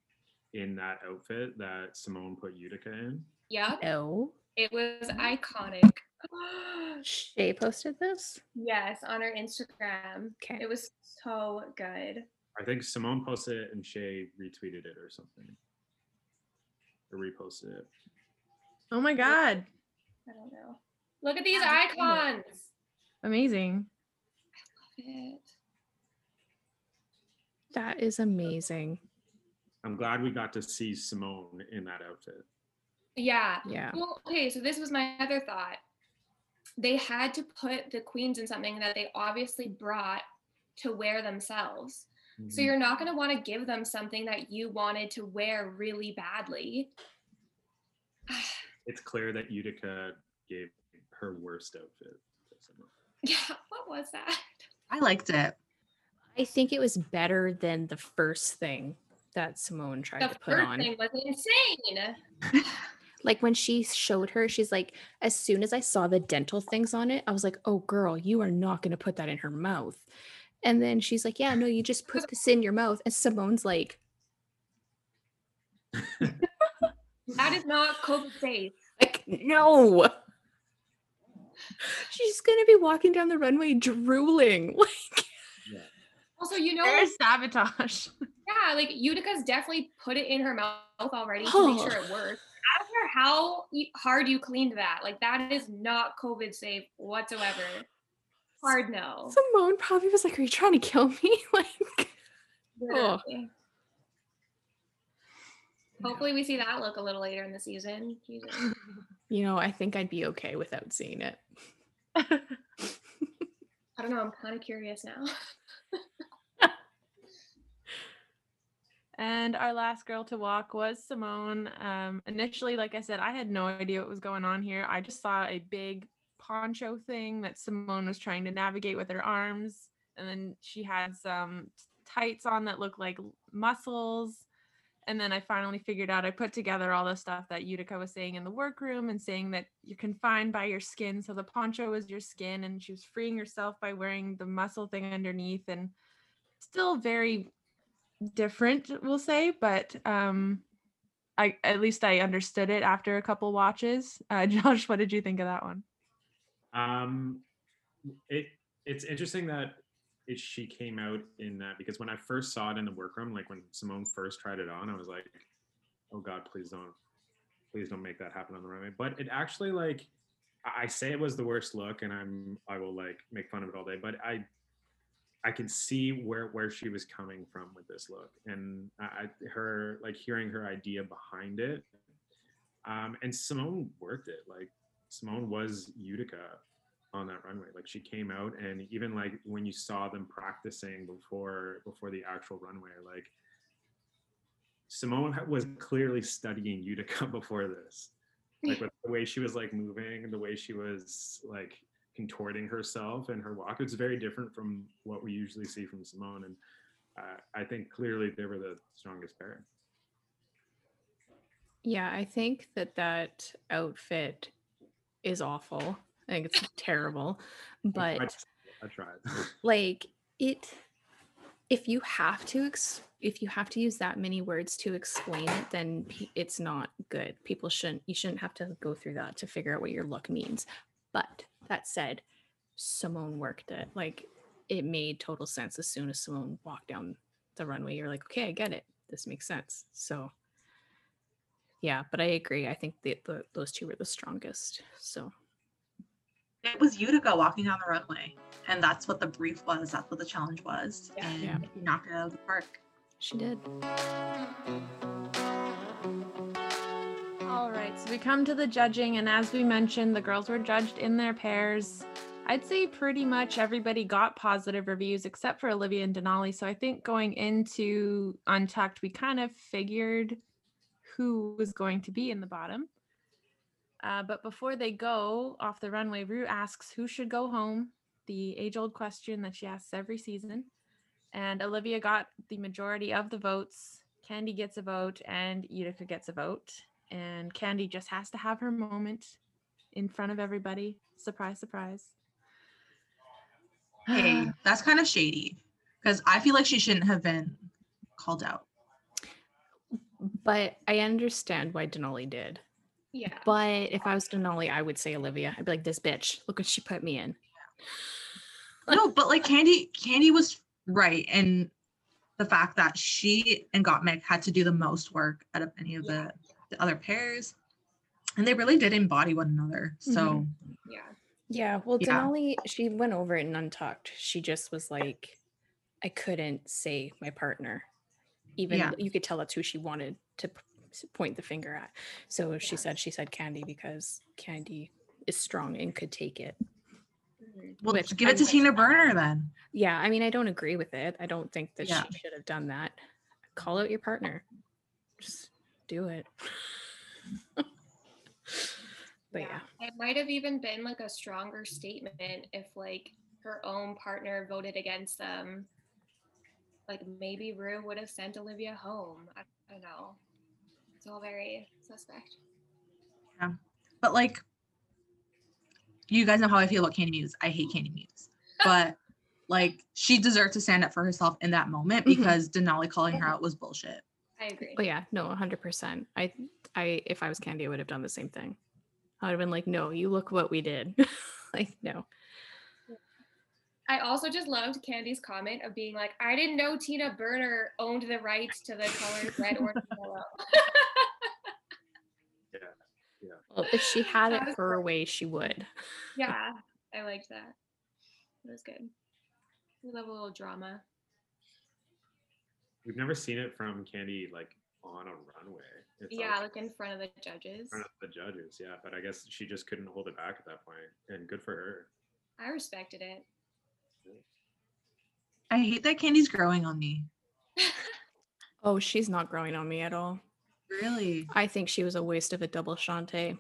in that outfit that Symone put Utica in? Yep. No. It was iconic. [GASPS] Shea posted this? yes, on her Instagram. Okay. It was so good. I think Symone posted it and Shea retweeted it or something, or reposted it. Oh my God. I don't know. Look at these icons. Amazing. I love it. icons. Amazing. It. That is amazing. I'm glad we got to see Symone in that outfit. Yeah. Yeah. Well, okay, so this was my other thought. They had to put the queens in something that they obviously brought to wear themselves. So Mhm. you're not going to want to give them something that you wanted to wear really badly. [SIGHS] It's clear that Utica gave her worst outfit. to Symone. Yeah, what was that? I liked it. I think it was better than the first thing that Symone tried The to put first on. thing was insane. [LAUGHS] Like when she showed her, she's like, as soon as I saw the dental things on it, I was like, oh, girl, you are not going to put that in her mouth. And then she's like, yeah, no, you just put [LAUGHS] this in your mouth. And Symone's like, That is not COVID safe. like, no. She's going to be walking down the runway drooling. [LAUGHS] Like, Yeah. Also, you know, There's sabotage. yeah, like Utica's definitely put it in her mouth already to make sure it works. I don't care how hard you cleaned that. Like that is not COVID safe whatsoever. Hard no. Symone probably was like, "Are you trying to kill me?" [LAUGHS] like, Oh. Hopefully, we see that look a little later in the season. [LAUGHS] You know, I think I'd be okay without seeing it. [LAUGHS] I don't know. I'm kind of curious now. And our last girl to walk was Symone. Um, initially, like I said, I had no idea what was going on here. I just saw a big poncho thing that Symone was trying to navigate with her arms. And then she had some tights on that looked like muscles. And then I finally figured out I put together all the stuff that Utica was saying in the workroom and saying that you're confined by your skin. So the poncho was your skin, and she was freeing herself by wearing the muscle thing underneath. And still very different we'll say but um i at least i understood it after a couple watches [LAUGHS] uh josh what did you think of that one Um, it it's interesting that it, she came out in that because when I first saw it in the workroom, like when Symone first tried it on, I was like, "Oh God, please don't, please don't make that happen on the runway." But it actually like I I say it was the worst look, and I'm I will like make fun of it all day, but I I can see where where she was coming from with this look, and I, her like hearing her idea behind it, um, and Symone worked it. Like Symone was Utica on that runway. Like she came out, and even like when you saw them practicing before before the actual runway, like Symone was clearly studying Utica [LAUGHS] before this. Like with the way she was like moving, the way she was like contorting herself and her walk, it's very different from what we usually see from Symone. And uh, I think clearly they were the strongest pair. Yeah, I think that that outfit is awful. [LAUGHS] I think it's terrible. But. I tried. [LAUGHS] like it if you have to ex- if you have to use that many words to explain it then pe- it's not good people shouldn't you shouldn't have to go through that to figure out what your look means but that said symone worked it like it made total sense as soon as symone walked down the runway you're like okay i get it this makes sense so yeah but i agree i think the, the those two were the strongest so It was Utica walking down the runway, and that's what the brief was. That's what the challenge was, Yeah. and Yeah. you knocked it out of the park. she did all right so we come to the judging and as we mentioned the girls were judged in their pairs i'd say pretty much everybody got positive reviews except for olivia and denali so i think going into untucked we kind of figured who was going to be in the bottom Uh, but before they go off the runway, Rue asks who should go home, the age old question that she asks every season. And Olivia got the majority of the votes. Kandy gets a vote, and Utica gets a vote. And Kandy just has to have her moment in front of everybody. Surprise, surprise. Hey, [SIGHS] that's kind of shady because I feel like she shouldn't have been called out. but i understand why denali did Yeah. But if I was Denali, I would say Olivia. I'd be like, this bitch, look what she put me in. [SIGHS] no, but like Kandy, Kandy was right, and the fact that she and Gottmik had to do the most work out of any of the, the other pairs, and they really did embody one another. So mm-hmm. Yeah. Yeah, well, Yeah. Denali, she went over it and untucked. She just was like, I couldn't say my partner. Even Yeah. you could tell that's who she wanted to point the finger at. So she said she said Kandy because Kandy is strong and could take it. Well, Which give it to Tina Burner then. Yeah, I mean, I don't agree with it. I don't think that Yeah. she should have done that. Call out your partner. Just do it. [LAUGHS] but yeah. It might have even been like a stronger statement if like her own partner voted against them. Like maybe Rue would have sent Olivia home. I, I don't know. It's all very suspect. Yeah. But like, you guys know how I feel about Kandy Muse. I hate Kandy Muse, [LAUGHS] but like, she deserved to stand up for herself in that moment Mhm. because Denali calling her out was bullshit. I agree. Oh yeah, no, hundred percent. I, I, if I was Kandy, I would have done the same thing. I would have been like, "No, you look what we did." [LAUGHS] like, no. I also just loved Kandy's comment of being like, I didn't know Tina Burner owned the rights to the colors [LAUGHS] red, orange, and yellow. [LAUGHS] Well, if she had That it was her way, she would. yeah, I liked that. It was good. We love a little drama. We've never seen it from Kandy like on a runway. It's yeah, like in front of the judges. in front of the judges. Yeah, but I guess she just couldn't hold it back at that point. point, and good for her. I respected it. I hate that Kandy's growing on me. [LAUGHS] Oh, she's not growing on me at all. Really? I think she was a waste of a double Shantay.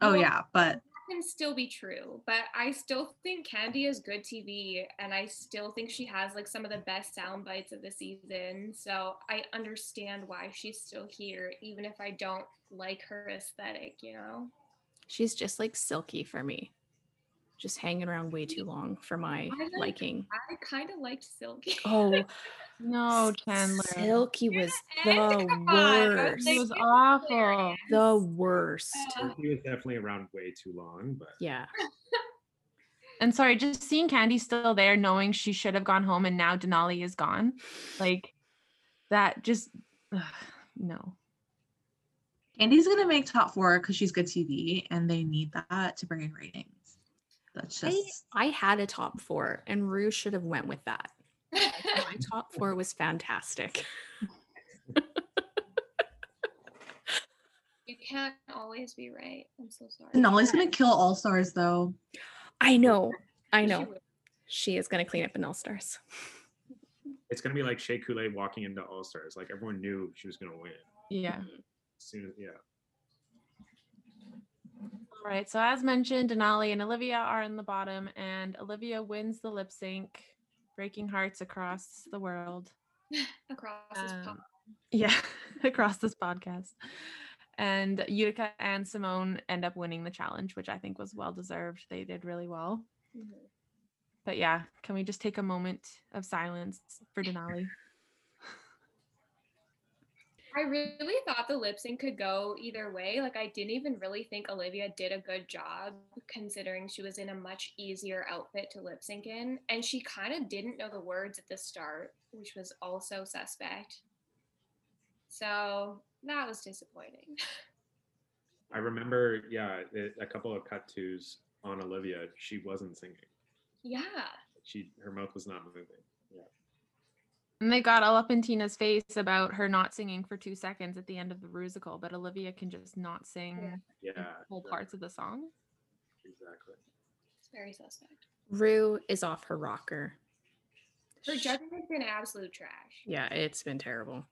Oh Well, yeah, but can still be true, but I still think Kandy is good TV, and I still think she has like some of the best sound bites of the season. So I understand why she's still here, even if I don't like her aesthetic. You know, She's just like silky for me. Just hanging around way mm. too long for my I like- liking. I kind of liked Silky. Oh, No, [LAUGHS] Chandler. Silky was And the come on, I was worst. It was awful. The worst. He was definitely around way too long, but Yeah. [LAUGHS] And sorry, just seeing Kandy still there, knowing she should have gone home and now Denali is gone. Like that just ugh, no. Kandy's gonna make top four because she's good TV, and they need that to bring in ratings. That's I, just I had a top four and Rue should have went with that. My top [LAUGHS] four was fantastic. you can't always be right. I'm so sorry. Denali's gonna kill All Stars though. I know. I know. will. She is going to clean up in All Stars. it's gonna be like Shea Coulee walking into All Stars. Like everyone knew she was gonna win. Yeah. Mm-hmm. As soon as yeah. All right. So as mentioned, Denali and Olivia are in the bottom, and Olivia wins the lip sync, breaking hearts across the world. [LAUGHS] across this Um. Yeah, [LAUGHS] across this podcast. And Utica and Symone end up winning the challenge, which I think was well deserved. They did really well. Mhm. But yeah, can we just take a moment of silence for Denali? I really thought the lip sync could go either way. Like I didn't even really think Olivia did a good job considering she was in a much easier outfit to lip sync in. And she kind of didn't know the words at the start, which was also suspect. So that was disappointing. [LAUGHS] I remember, yeah, a couple of cut twos on Olivia. She wasn't singing. yeah. She her mouth was not moving. Yeah. And they got all up in Tina's face about her not singing for two seconds at the end of the musical, but Olivia can just not sing Yeah. whole parts of the song. Exactly. It's very suspect. Rue is off her rocker. Her judgment has been absolute trash. Yeah, it's been terrible.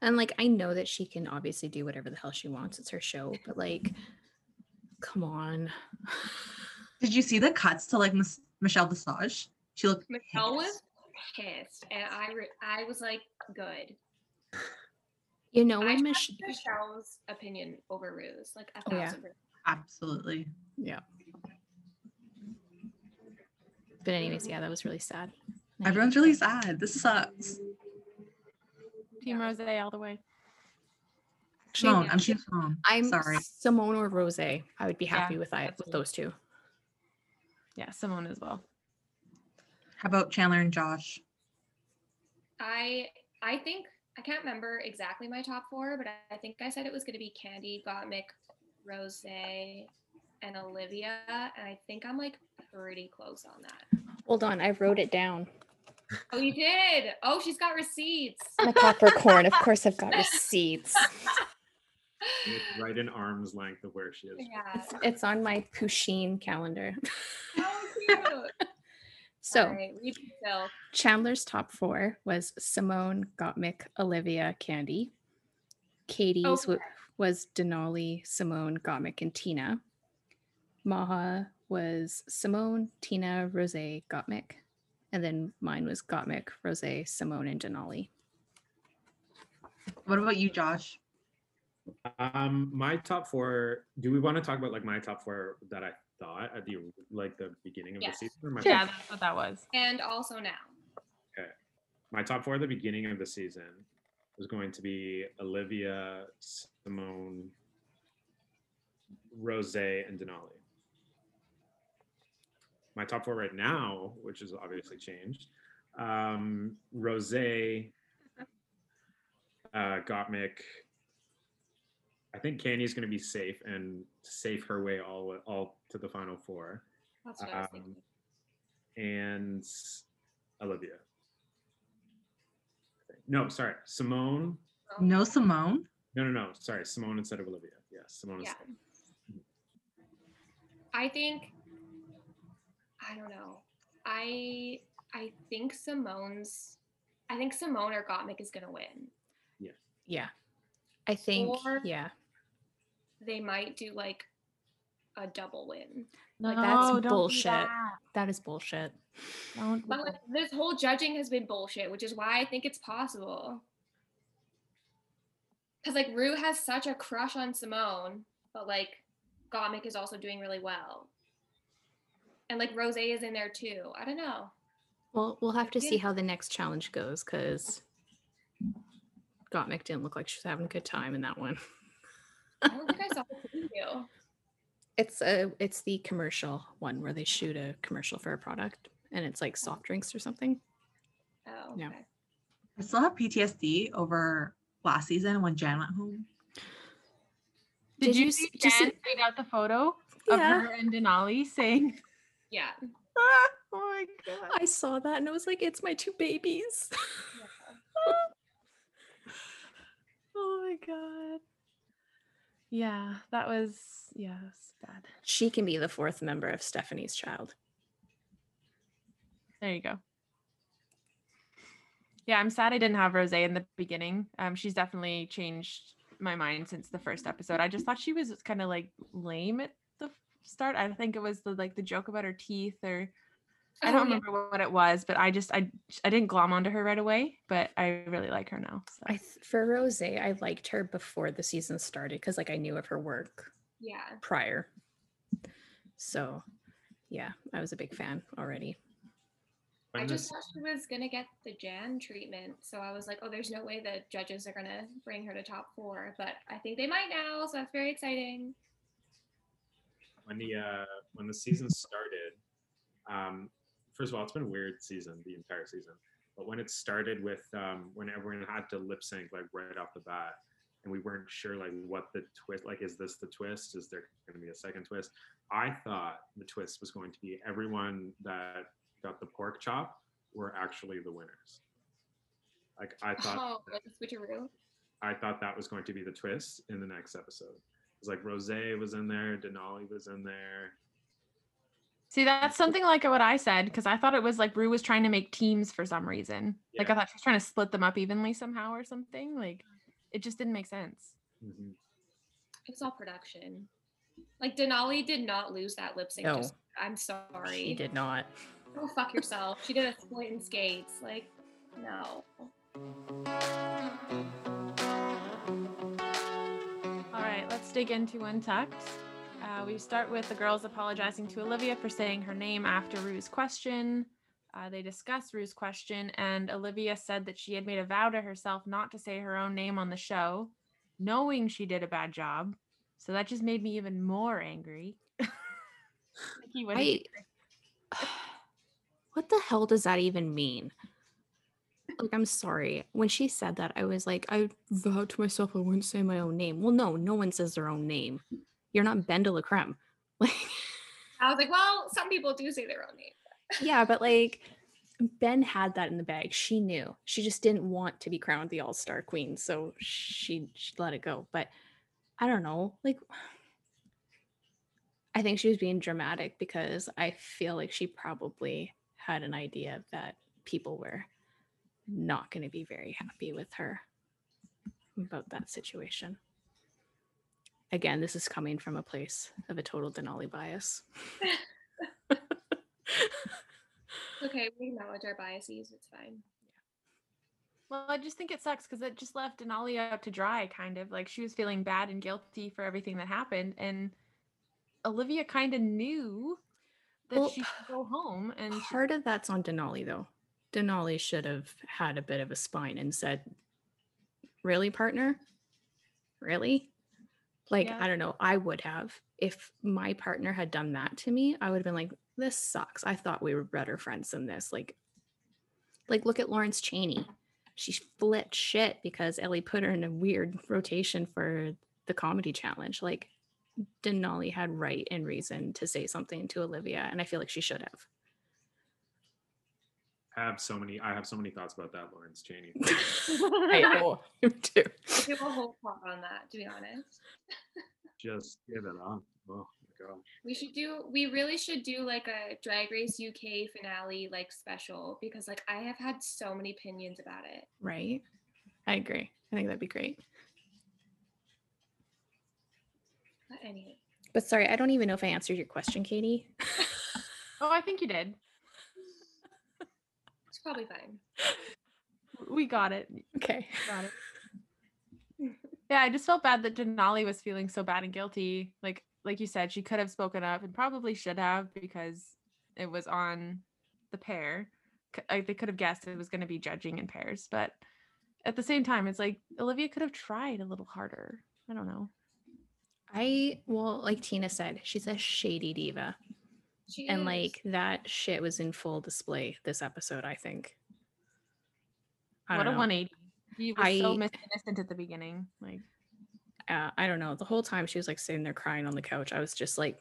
And like I know that she can obviously do whatever the hell she wants. It's her show, but like come on. Did you see the cuts to like Miss Michelle Visage? She looked Michelle was pissed. pissed, and I re- I was like, good. You know I when Mich- Michelle's opinion over Rue's, like a Oh, yeah. thousand percent. absolutely. Yeah. But anyways, yeah, that was really sad. I Everyone's really sad. This sucks. Team Rose all the way. Symone, I'm Team Symone. I'm sorry. Symone or Rose. I would be Yeah, happy with I with those two. Yeah, Symone as well. How about Chandler and Josh? I I think I can't remember exactly my top four, but I, I think I said it was going to be Kandy, Gottmik, Rose, and Olivia, and I think I'm like pretty close on that. Hold on, I wrote it down. Oh, you did? Oh, she's got receipts. I'm a Capricorn. Of course, I've got [LAUGHS] receipts. It's right in arm's length of where she is. Yeah. It's, it's on my Pusheen calendar. Oh, cute. So All right, read yourself. Chandler's top four was Symone, Gottmik, Olivia, Kandy. Katie's wa- Okay. was Denali, Symone, Gottmik, and Tina. Maha was Symone, Tina, Rose, Gottmik. And then mine was Gottmik, Rose, Symone, and Denali. What about you, Josh? Um, my top four. Do we want to talk about like my top four that I thought at the like the beginning of Yes. the season? Or my, Yeah, that's what that was. And also now. Okay. My top four at the beginning of the season was going to be Olivia, Symone, Rose, and Denali. My top four right now, which has obviously changed, um, Rose, [LAUGHS] uh, Gottmik. I think Kandy's going to be safe and safe her way all all to the final four. That's what I was Um, thinking. and Olivia. No, sorry, Symone. No Symone. No, no, no. Sorry, Symone instead of Olivia. Yes, Symone. Yeah. Instead. I think I don't know. I I think Symone's I think Symone or Gottmik is gonna win. Yeah. Yeah. I think, Or- yeah. They might do like a double win. No, that's don't do bullshit. that. That is bullshit. Don't But like, this whole judging has been bullshit, which is why I think it's possible. Because like Rue has such a crush on Symone, but like Gottmik is also doing really well. And like Rose is in there too. I don't know. Well, we'll have to see how the next challenge goes because Gottmik didn't look like she was having a good time in that one. [LAUGHS] I don't think I saw the preview. It's a it's the commercial one where they shoot a commercial for a product and it's like soft drinks or something. Oh, Yeah. I still have PTSD over last season when Jan went home. Did, Did you, you see s- just- Jan tweet out the photo of Yeah. her and Denali saying, [LAUGHS] Yeah. Ah, oh my god. I saw that and I was like, it's my two babies. [LAUGHS] [LAUGHS] Oh my god. Yeah, that was yeah, it was bad. she can be the fourth member of Stephanie's child. There you go. Yeah, I'm sad I didn't have Rose in the beginning. Um, she's definitely changed my mind since the first episode. I just thought she was kind of like lame at the start. I think it was the like the joke about her teeth or I Oh, don't remember what it was, but I just I I didn't glom onto her right away, but I really like her now. So I for Rose, I liked her before the season started because like I knew of her work Yeah. prior. So yeah, I was a big fan already. I just thought she was gonna get the Jan treatment, so I was like, "Oh, there's no way the judges are gonna bring her to top four, but I think they might now, so that's very exciting. when the uh, when the season started, um, first of all, it's been a weird season, the entire season. But when it started with um, when everyone had to lip sync like right off the bat, and we weren't sure like what the twist like is this the twist? Is there going to be a second twist? I thought the twist was going to be everyone that got the pork chop were actually the winners. Like I thought Oh, switcheroo. I thought that was going to be the twist in the next episode. It was like Rose was in there, Denali was in there. See that's something like what I said because I thought it was like Rue was trying to make teams for some reason. Like I thought she was trying to split them up evenly somehow or something. Like it just didn't make sense. Mhm. It's all production. Like Denali did not lose that lip sync. No. Just, I'm sorry. She did not. Go fuck yourself. She did a split in skates. Like, no. All right, let's dig into Untucked. Uh, we start with the girls apologizing to Olivia for saying her name after Rue's question. Uh, they discuss Rue's question, and Olivia said that she had made a vow to herself not to say her own name on the show, knowing she did a bad job. So that just made me even more angry. [LAUGHS] Nikki, what [SIGHS] what the hell does that even mean? Like, I'm sorry. When she said that, I was like, I vowed to myself I wouldn't say my own name. Well, no, no one says their own name. You're not Ben de la Creme. [LAUGHS] Like, I was like, well, some people do say their own name. yeah, but [LAUGHS] like Ben had that in the bag. She knew. She just didn't want to be crowned the all-star queen, so she she let it go. But I don't know. Like [SIGHS] I think she was being dramatic because I feel like she probably had an idea that people were not going to be very happy with her about that situation. Again, this is coming from a place of a total Denali bias. [LAUGHS] [LAUGHS] Okay, we acknowledge our biases. It's fine. Well, I just think it sucks because it just left Denali out to dry, kind of like she was feeling bad and guilty for everything that happened, and Olivia kind of knew that Well, she should go [SIGHS] home, and she- Part of that's on Denali, though. Denali should have had a bit of a spine and said, Really, partner? Really? Like, Yeah. I don't know. I would have. If my partner had done that to me, I would have been like, This sucks. I thought we were better friends than this. Like, like look at Lawrence Chaney. She flipped shit because Ellie put her in a weird rotation for the comedy challenge. Like, Denali had right and reason to say something to Olivia, and I feel like she should have. Have so many. I have so many thoughts about that, Lawrence Chaney. [LAUGHS] I know too. I do a whole plot on that, to be honest. [LAUGHS] Just give it up. Oh my gosh. We should do we really should do like a Drag Race UK finale like special because like I have had so many opinions about it. Right. I agree. I think that'd be great. But anyway. But sorry, I don't even know if I answered your question, Katie. [LAUGHS] Oh, I think you did. It's probably fine. We got it. Okay. Got it. [LAUGHS] Yeah, I just felt bad that Denali was feeling so bad and guilty. Like like you said, she could have spoken up and probably should have because it was on the pair. C- Like they could have guessed it was going to be judging in pairs, but at the same time, it's like Olivia could have tried a little harder. I don't know. I well, like Tina said, she's a shady diva. She And like that shit was in full display this episode, I think. I what a know. 180. He was so I- mis- innocent at the beginning. Like Uh, I don't know. The whole time she was like sitting there crying on the couch. I was just like,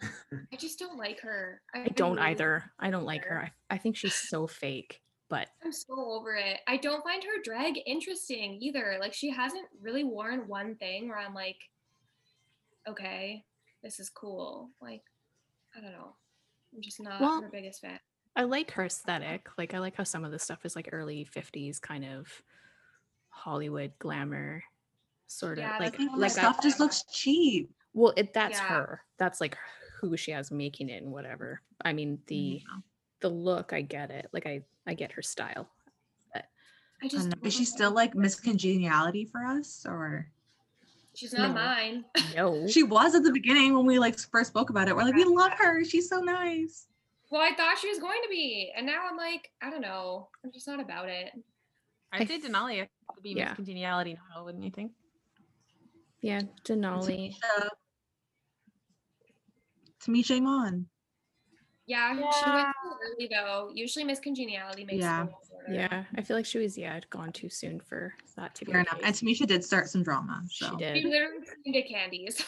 [LAUGHS] I just don't like her. I don't really- either. I don't like her. her. I, I think she's so fake. But I'm so over it. I don't find her drag interesting either. Like she hasn't really worn one thing where I'm like, okay, this is cool. Like, I don't know. I'm just not Well, her biggest fan. I like her aesthetic. Like I like how some of the stuff is like early 50s kind of Hollywood glamour sort of Yeah, I like like stuff that. just looks cheap. Well, it that's Yeah. her. That's like who she has making it and whatever. I mean, the Yeah. the look, I get it. Like I I get her style. I I just don't know. Is she still like Miss Congeniality for us, or She's not No. mine. No. [LAUGHS] she was at the beginning when we like first spoke about it? We're like, we love her. She's so nice. Well, I thought she was going to be, and now I'm like, I don't know. I'm just not about it. I'd I say f- Denali would be yeah. Miss Congeniality now, wouldn't you think? yeah, Denali. Tamisha Iman. Yeah, she went Yeah. too early though. Usually, Miss Congeniality makes Yeah. it a little shorter. Yeah, I feel like she was yeah gone too soon for that to be. Fair the enough. And. Tamisha did start some drama. She So She did. literally screamed at candies.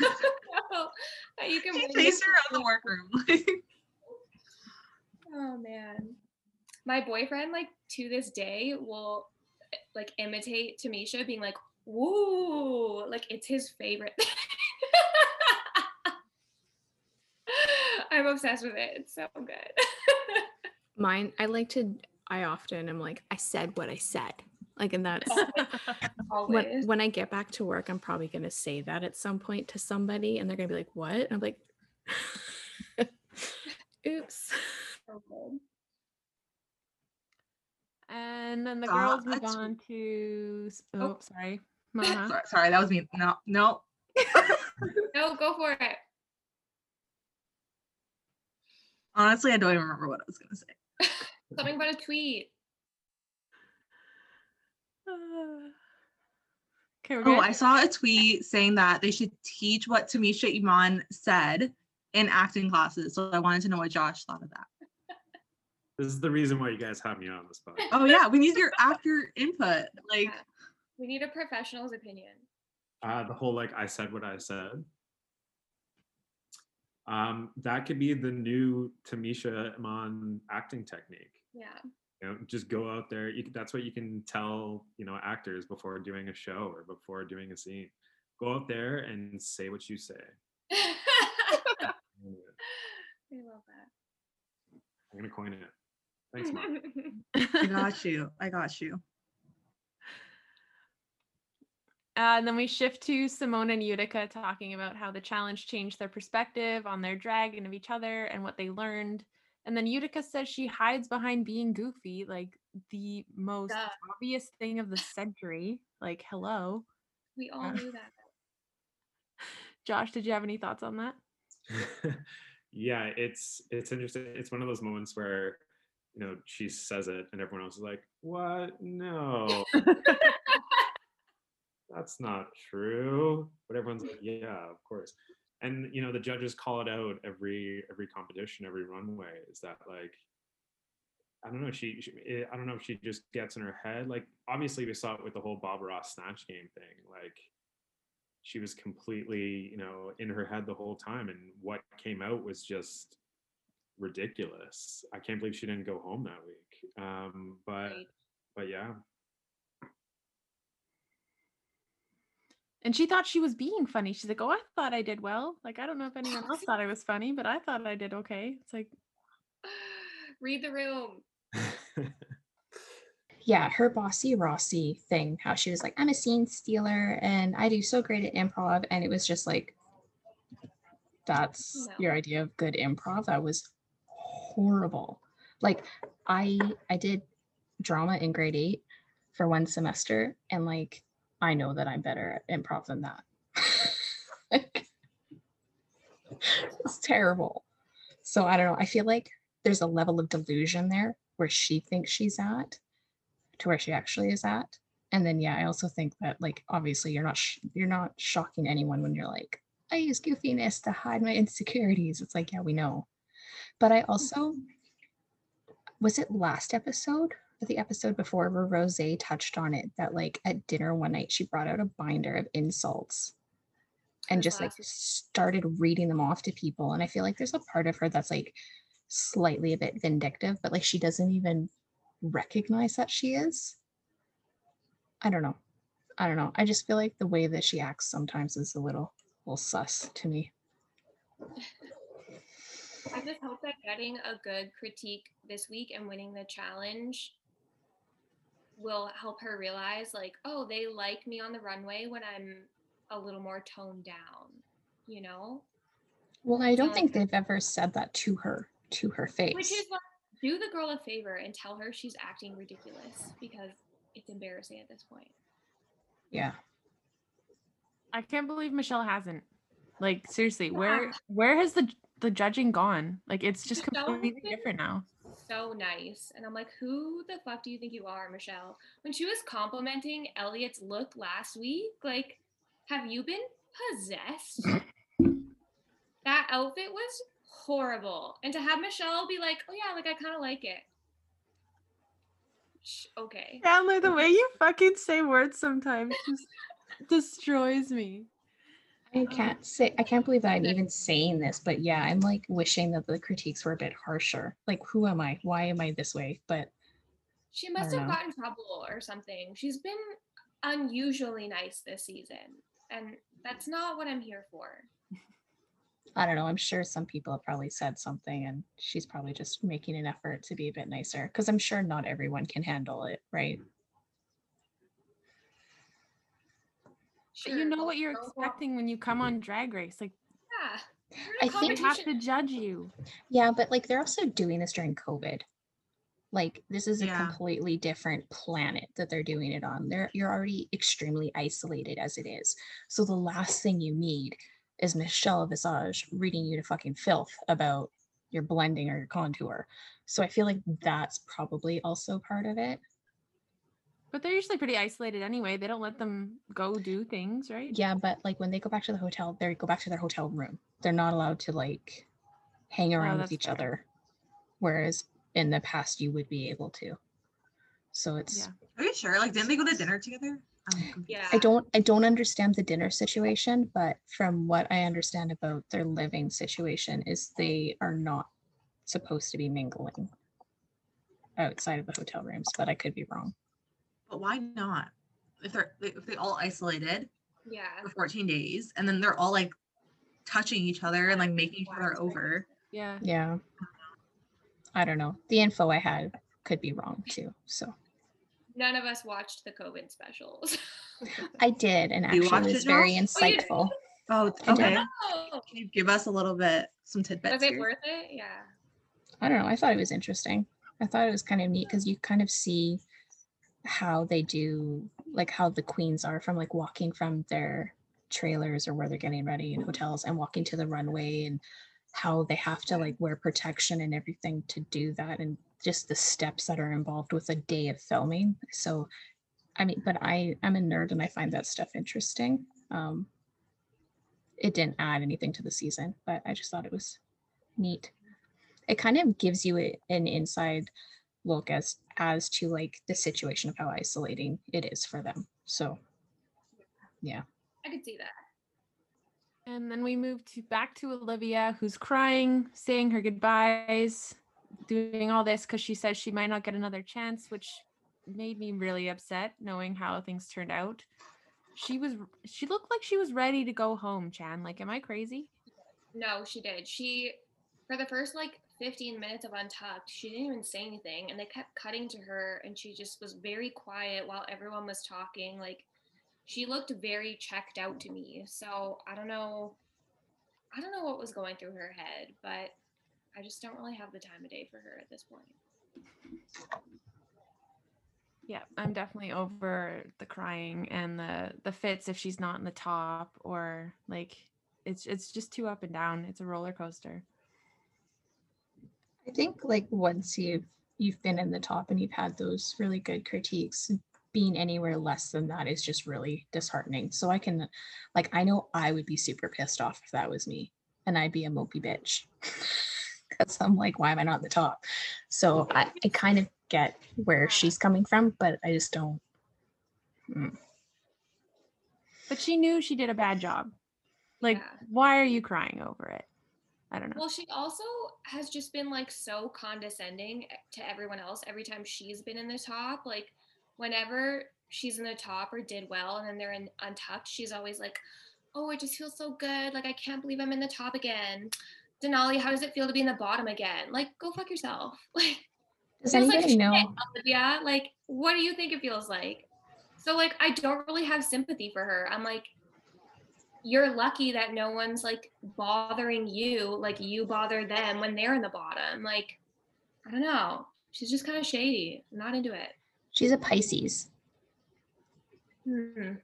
that you can She bring chased her out of the workroom. [LAUGHS] Oh man. My boyfriend, like to this day, will like imitate Tamisha being like, woo, like it's his favorite. [LAUGHS] I'm obsessed with it. It's so good. [LAUGHS] Mine, I like to. I often am like, I said what I said. Like, and that's [LAUGHS] [LAUGHS] when when I get back to work, I'm probably gonna say that at some point to somebody, and they're gonna be like, "What?" And I'm like, [LAUGHS] "Oops." So. And then the Got girls move a on to oh, Oh. sorry. Maha. sorry, sorry, that was me. No, no. No, go for it. Honestly, I don't even remember what I was gonna say. Something about a tweet. [SIGHS] Okay, we're Oh, good. I saw a tweet saying that they should teach what Tamisha Iman said in acting classes. So I wanted to know what Josh thought of that. [LAUGHS] This is the reason why you guys have me on the spot. [LAUGHS] Oh yeah, we need your actor input. [LAUGHS] Like Yeah. We need a professional's opinion. Uh, the whole like I said what I said. Um, that could be the new Tamisha Iman acting technique. Yeah. You know, just go out there. You, that's what you can tell you know actors before doing a show or before doing a scene. Go out there and say what you say. [LAUGHS] I love that. I'm gonna coin it. Thanks, Mark. I got [LAUGHS] you. I got you. Uh, and then we shift to Symone and Utica talking about how the challenge changed their perspective on their drag and of each other and what they learned. And then Utica says she hides behind being goofy, like the most Duh. obvious thing of the century. Like, hello. we all Uh, knew that. [LAUGHS] Josh, did you have any thoughts on that? [LAUGHS] yeah, it's it's interesting. It's one of those moments where you know she says it and everyone else is like, "What? No, [LAUGHS] that's not true." But everyone's like, "Yeah, of course." And you know the judges call it out every every competition, every runway. Is that like I don't know. She, she eh, I don't know if she just gets in her head. Like obviously we saw it with the whole Bob Ross snatch game thing. Like she was completely, you know, in her head the whole time, and what came out was just ridiculous. I can't believe she didn't go home that week. Um, but Right. but yeah, And she thought she was being funny. She's like, "Oh, I thought I did well. Like, I don't know if anyone else thought I was funny, but I thought I did okay." It's like, [LAUGHS] Read the room. [LAUGHS] yeah, her bossy Rossi thing, how she was like, I'm a scene stealer and I do so great at improv. And it was just like, that's No. your idea of good improv. That was horrible. Like I I did drama in grade eight for one semester, and like I know that I'm better at improv than that. [LAUGHS] like, it's terrible. So I don't know. I feel like there's a level of delusion there where she thinks she's at to where she actually is at. And then yeah, I also think that like obviously you're not sh- you're not shocking anyone when you're like I use goofiness to hide my insecurities. It's like yeah, we know. But I also was it last episode the episode before where Rose touched on it that like at dinner one night she brought out a binder of insults and just like started reading them off to people. And I feel like there's a part of her that's like slightly a bit vindictive, but like she doesn't even recognize that she is. I don't know. I don't know. I just feel like the way that she acts sometimes is a little, little sus to me. [LAUGHS] I just hope that getting a good critique this week and winning the challenge will help her realize, like, oh, they like me on the runway when I'm a little more toned down, you know? Well, I don't So, think they've ever said that to her, to her face. Which is what do the girl a favor and tell her she's acting ridiculous because it's embarrassing at this point. yeah. I can't believe Michelle hasn't. Like, seriously, Yeah. where where has the the judging gone? Like, it's just completely different now. So nice. And I'm like, who the fuck do you think you are, Michelle? When she was complimenting Elliott's look last week, like, have you been possessed? [LAUGHS] that outfit was horrible. And to have Michelle be like, oh yeah, like I kind of like it. Sh- Okay. Chandler, the way you fucking say words sometimes just destroys me. I can't say I can't believe that I'm even saying this, but yeah, I'm like wishing that the critiques were a bit harsher. Like, who am I? Why am I this way? But She must have know. gotten trouble or something. She's been unusually nice this season. And that's not what I'm here for. I don't know. I'm sure some people have probably said something, and she's probably just making an effort to be a bit nicer because I'm sure not everyone can handle it, right? But you know what you're go- expecting when you come mm-hmm. on Drag Race. Like, Yeah. You're in a I think- they have to judge you. Yeah, but like they're also doing this during COVID. Like this is a Yeah. completely different planet that they're doing it on. They're you're already extremely isolated as it is. So the last thing you need is Michelle Visage reading you to fucking filth about your blending or your contour. So I feel like that's probably also part of it. But they're usually pretty isolated anyway. They don't let them go do things, right? Yeah, but like when they go back to the hotel, they go back to their hotel room. They're not allowed to like hang oh, around with each fair. other. Whereas in the past you would be able to. So it's Yeah. Are you sure? Like, didn't they go to dinner together? I'm. Yeah. I don't I don't understand the dinner situation, but from what I understand about their living situation is they are not supposed to be mingling outside of the hotel rooms, but I could be wrong. But why not? If they're if they all isolated Yeah. for 14 days and then they're all like touching each other and like making each other over. Yeah. Yeah. I don't know. The info I had could be wrong too. So None of us watched the COVID specials. I did and actually it it, was very Joel? Oh, you insightful. Oh, okay. oh, Can you give us a little bit some tidbits? was it here? worth it? Yeah. I don't know. I thought it was interesting. I thought it was kind of neat because you kind of see how they do, like how the queens are from like walking from their trailers or where they're getting ready in hotels and walking to the runway and how they have to like wear protection and everything to do that and just the steps that are involved with a day of filming. So, I mean, but I I'm a nerd and I find that stuff interesting. Um, it didn't add anything to the season, but I just thought it was neat it kind of gives you a- an inside look as as to like the situation of how isolating it is for them so yeah I could see that. And then we move to back to Olivia, who's crying, saying her goodbyes, doing all this because she says she might not get another chance, which made me really upset knowing how things turned out. She was she looked like she was ready to go home, Chan. Like, am I crazy? No, she did. She for the first like 15 minutes of Untucked, she didn't even say anything and they kept cutting to her and she just was very quiet while everyone was talking. Like she looked very checked out to me. So I don't know. I don't know what was going through her head, but I just don't really have the time of day for her at this point. Yeah, I'm definitely over the crying and the the fits if she's not in the top or like it's it's just too up and down. It's a roller coaster. I think like once you've you've been in the top and you've had those really good critiques, being anywhere less than that is just really disheartening. So I can like I know I would be super pissed off if that was me and I'd be a mopey bitch. [LAUGHS] Cause I'm like, why am I not in the top? So I, I kind of get where she's coming from, but I just don't. Mm. But she knew she did a bad job. Like, Yeah. why are you crying over it? I don't know. Well, she also has just been like so condescending to everyone else every time she's been in the top. Like, whenever she's in the top or did well and then they're in untucked, she's always like, Oh, it just feels so good. Like, I can't believe I'm in the top again. Denali, how does it feel to be in the bottom again? Like, go fuck yourself. [LAUGHS] Like, Does like anybody shit, know? Olivia. Like, what do you think it feels like? So, like, I don't really have sympathy for her. I'm like, you're lucky that no one's like bothering you like you bother them when they're in the bottom. Like, I don't know. She's just kind of shady. I'm not into it. She's a Pisces. Hmm.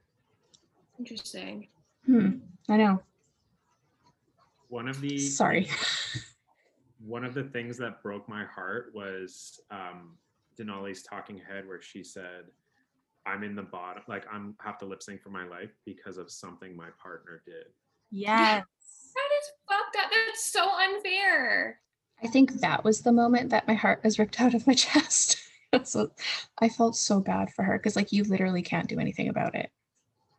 Interesting. Hmm. I know. One of the Sorry. [LAUGHS] one of the things that broke my heart was um Denali's talking head where she said, I'm in the bottom, like I'm have to lip sync for my life because of something my partner did. yes. [LAUGHS] That is fucked up. That's so unfair. I think that was the moment that my heart was ripped out of my [LAUGHS] chest. so I felt so bad for her because like you literally can't do anything about it.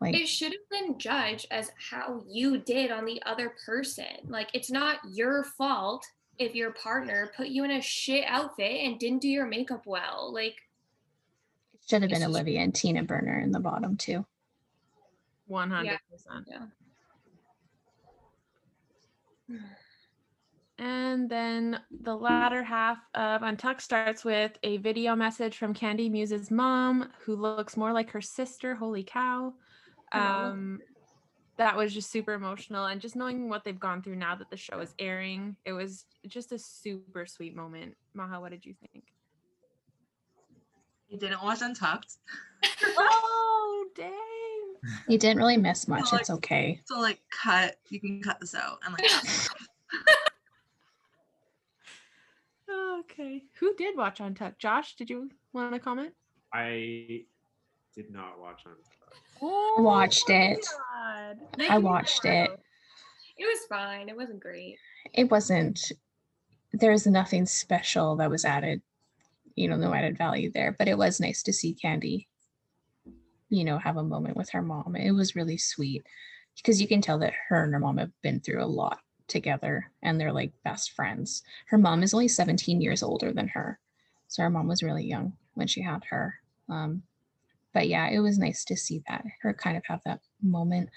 Like It should have been judged as how you did on the other person. Like, it's not your fault if your partner put you in a shit outfit and didn't do your makeup well. Like, it should have been it's just- Olivia and Tina Burner in the bottom too. 100%. yeah. [SIGHS] And then the latter half of Untucked starts with a video message from Kandy Muse's mom, who looks more like her sister. Holy cow. Um, that was just super emotional. And just knowing what they've gone through now that the show is airing, it was just a super sweet moment. Maha, what did you think? You didn't watch Untucked. oh, dang. You didn't really miss much. like- It's okay. So like cut, you can cut this out and like [LAUGHS] Okay. Who did watch Untucked? Josh, did you want to comment? I did not watch on Oh, Watched it. I Make me watched it. It was fine. It wasn't great. It wasn't there's nothing special that was added, you know, no added value there. But it was nice to see Kandy, you know, have a moment with her mom. It was really sweet because you can tell that her and her mom have been through a lot together and they're like best friends. Her mom is only 17 years older than her. So her mom was really young when she had her. Um, but yeah, it was nice to see that her kind of have that moment.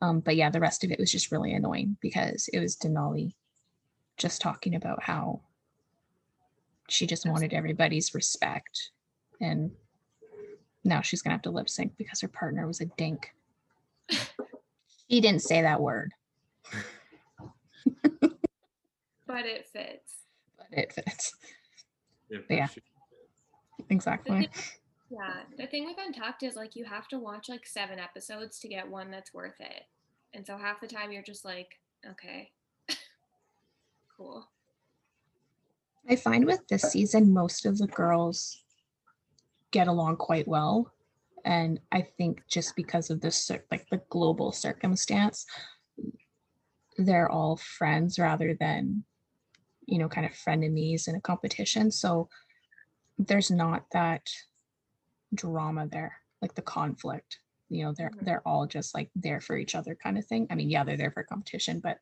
Um, but yeah, the rest of it was just really annoying because it was Denali just talking about how she just wanted everybody's respect and now she's gonna have to lip sync because her partner was a dink. [LAUGHS] He didn't say that word, But it fits. but it fits. if Yeah. she- Exactly. Yeah. The thing with Untucked is like you have to watch like seven episodes to get one that's worth it. And so half the time you're just like, okay. [LAUGHS] cool. I find with this season, most of the girls get along quite well. And I think just because of the cir- like the global circumstance, they're all friends rather than, you know, kind of frenemies in a competition. So there's not that drama there, like the conflict. you know they're Mhm. they're all just like there for each other kind of thing i mean yeah they're there for competition but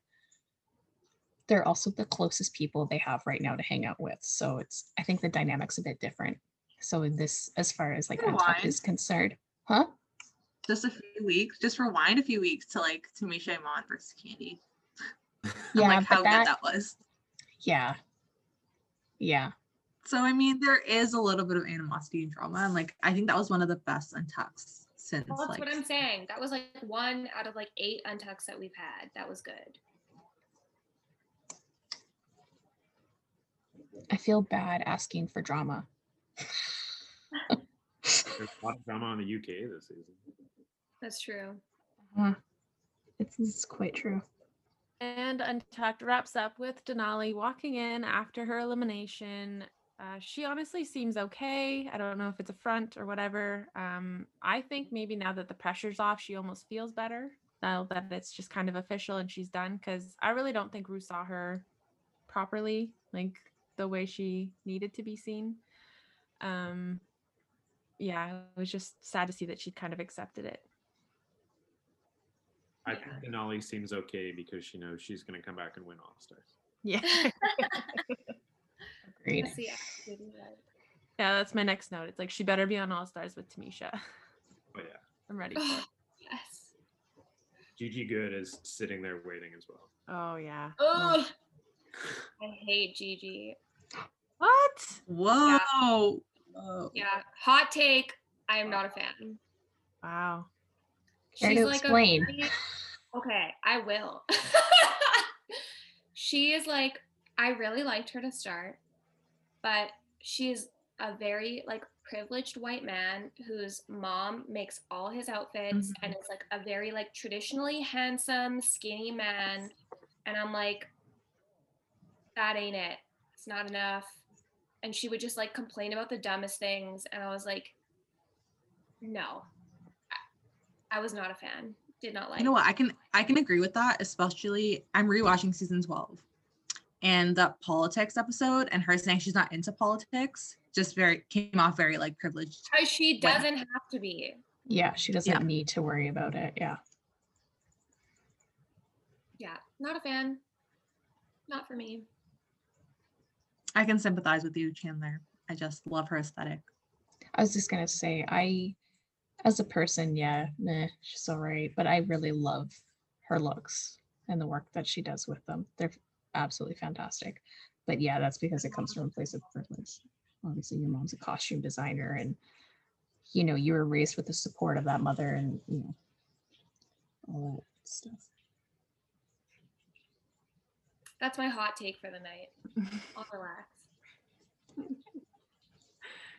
they're also the closest people they have right now to hang out with so it's i think the dynamics a bit different so in this as far as like untucked Rewind. is concerned huh Just a few weeks, just rewind a few weeks to like Tamisha Iman versus Kandy. [LAUGHS] And yeah like how that, good that was. yeah yeah So I mean, there is a little bit of animosity and drama, and like I think that was one of the best untucks since Well, that's like what I'm saying. That was like one out of like eight untucks that we've had. That was good. I feel bad asking for drama [LAUGHS] There's a lot of drama on the UK this season. That's true. it's, it's quite true And Untucked wraps up with Denali walking in after her elimination. Uh, she honestly seems okay. I don't know if it's a front or whatever. Um, I think maybe now that the pressure's off, she almost feels better now that it's just kind of official and she's done. Because I really don't think Rue saw her properly, like the way she needed to be seen. Um, yeah, it was just sad to see that she kind of accepted it. I Yeah. think Denali seems okay because she knows she's going to come back and win All Stars. Yeah. [LAUGHS] agreed That's the attitude, right? Yeah, that's my next note. It's like she better be on All Stars with Tamisha. But yeah, I'm ready for it. yes. Gigi Goode is sitting there waiting as well. Oh yeah. Oh, I hate Gigi. What? whoa, whoa. Yeah. Hot take. I am not a fan. Wow. Try to explain. A okay, I will. [LAUGHS] she is like, I really liked her to start, but she's a very like privileged white man whose mom makes all his outfits mm-hmm. and is like a very like traditionally handsome, skinny man. And I'm like, that ain't it. It's not enough. And she would just like complain about the dumbest things. And I was like, no, I was not a fan. Did not like. You know what? I can I can agree with that, especially I'm rewatching season 12. And the politics episode and her saying she's not into politics just very came off very like privileged. Because she doesn't have to be. yeah she doesn't Yeah. need to worry about it yeah Yeah, not a fan. Not for me. I can sympathize with you, Chandler. I just love her aesthetic. I was just gonna say, I, as a person, yeah, she's all right, but I really love her looks and the work that she does with them. They're absolutely fantastic. But yeah, that's because it comes from a place of privilege. Obviously, your mom's a costume designer, and you know you were raised with the support of that mother, and you know all that stuff. That's my hot take for the night. I'll [LAUGHS] relax.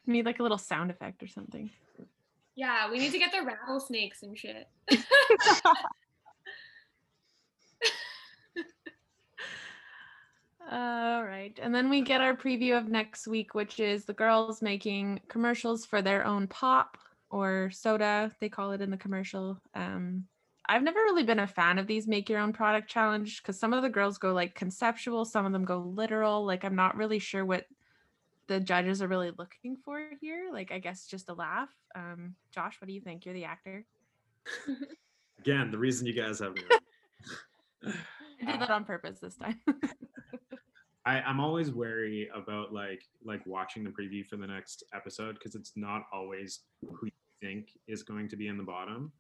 Need like a little sound effect or something. Yeah, we need to get the rattlesnakes and shit. [LAUGHS] All right. And then we get our preview of next week, which is the girls making commercials for their own pop or soda, they call it in the commercial. Um, I've never really been a fan of these make your own product challenge because some of the girls go like conceptual, some of them go literal. Like, I'm not really sure what the judges are really looking for here. Like, I guess just a laugh. Um, Josh, what do you think? You're the actor. [LAUGHS] Again, the reason you guys have [LAUGHS] me. I did that on purpose this time. [LAUGHS] I, I'm always wary about like like watching the preview for the next episode because it's not always who you think is going to be in the bottom.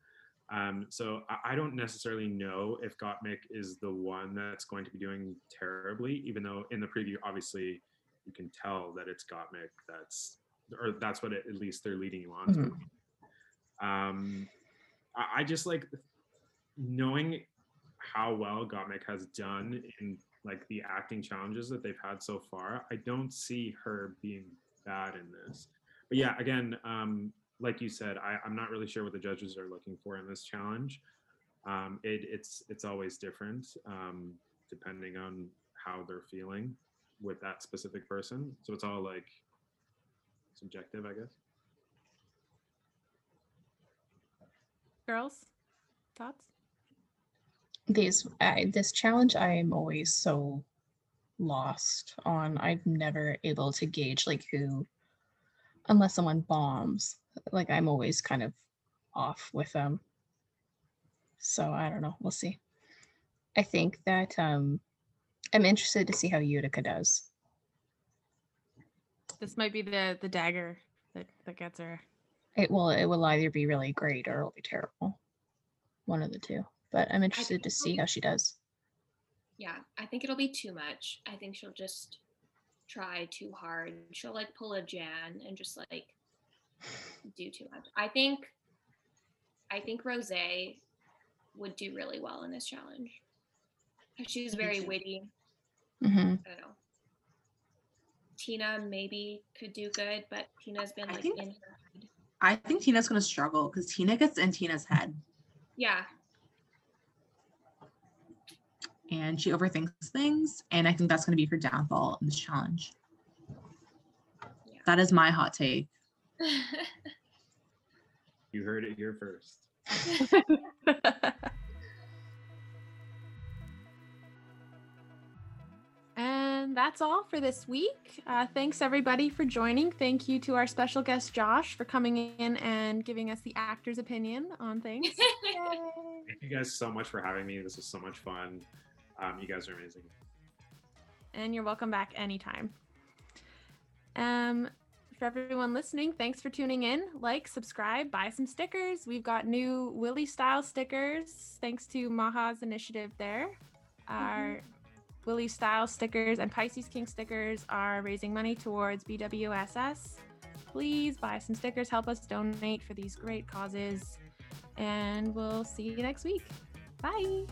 Um, so I, I don't necessarily know if Gottmik is the one that's going to be doing terribly, even though in the preview, obviously, you can tell that it's Gottmik that's or that's what it, at least they're leading you on to. Um, I, I just like knowing how well Gottmik has done in like the acting challenges that they've had so far. I don't see her being bad in this. But yeah, again, um, like you said, I, I'm not really sure what the judges are looking for in this challenge. Um, it, it's it's always different um, depending on how they're feeling with that specific person. So it's all like subjective, I guess. girls, thoughts? these I, this challenge i am always so lost on i'm never able to gauge like who unless someone bombs like i'm always kind of off with them. So I don't know. We'll see. I think that um I'm interested to see how Utica does. This might be the the dagger that that gets her. It will it will either be really great or it'll be terrible. One of the two. But I'm interested to see how she does. Yeah, I think it'll be too much. I think she'll just try too hard. She'll like pull a Jan and just like do too much. I think I think Rose would do really well in this challenge. She's very too. witty. hmm I don't know. Tina maybe could do good, but Tina's been like think- in her head. I think Tina's going to struggle because Tina gets in Tina's head Yeah, and she overthinks things. And I think that's going to be her downfall in this challenge. Yeah. That is my hot take. You heard it here first. [LAUGHS] And that's all for this week. Uh, thanks everybody for joining. Thank you to our special guest Josh for coming in and giving us the actor's opinion on things. [LAUGHS] Thank you guys so much for having me. This was so much fun. Um, you guys are amazing. and you're welcome back anytime. Um, for everyone listening, thanks for tuning in. Like, subscribe, buy some stickers. We've got new Willy style stickers thanks to Maha's initiative there. Our mm-hmm. Willy style stickers and Pisces King stickers are raising money towards BWSS. Please buy some stickers, help us donate for these great causes, and we'll see you next week. Bye.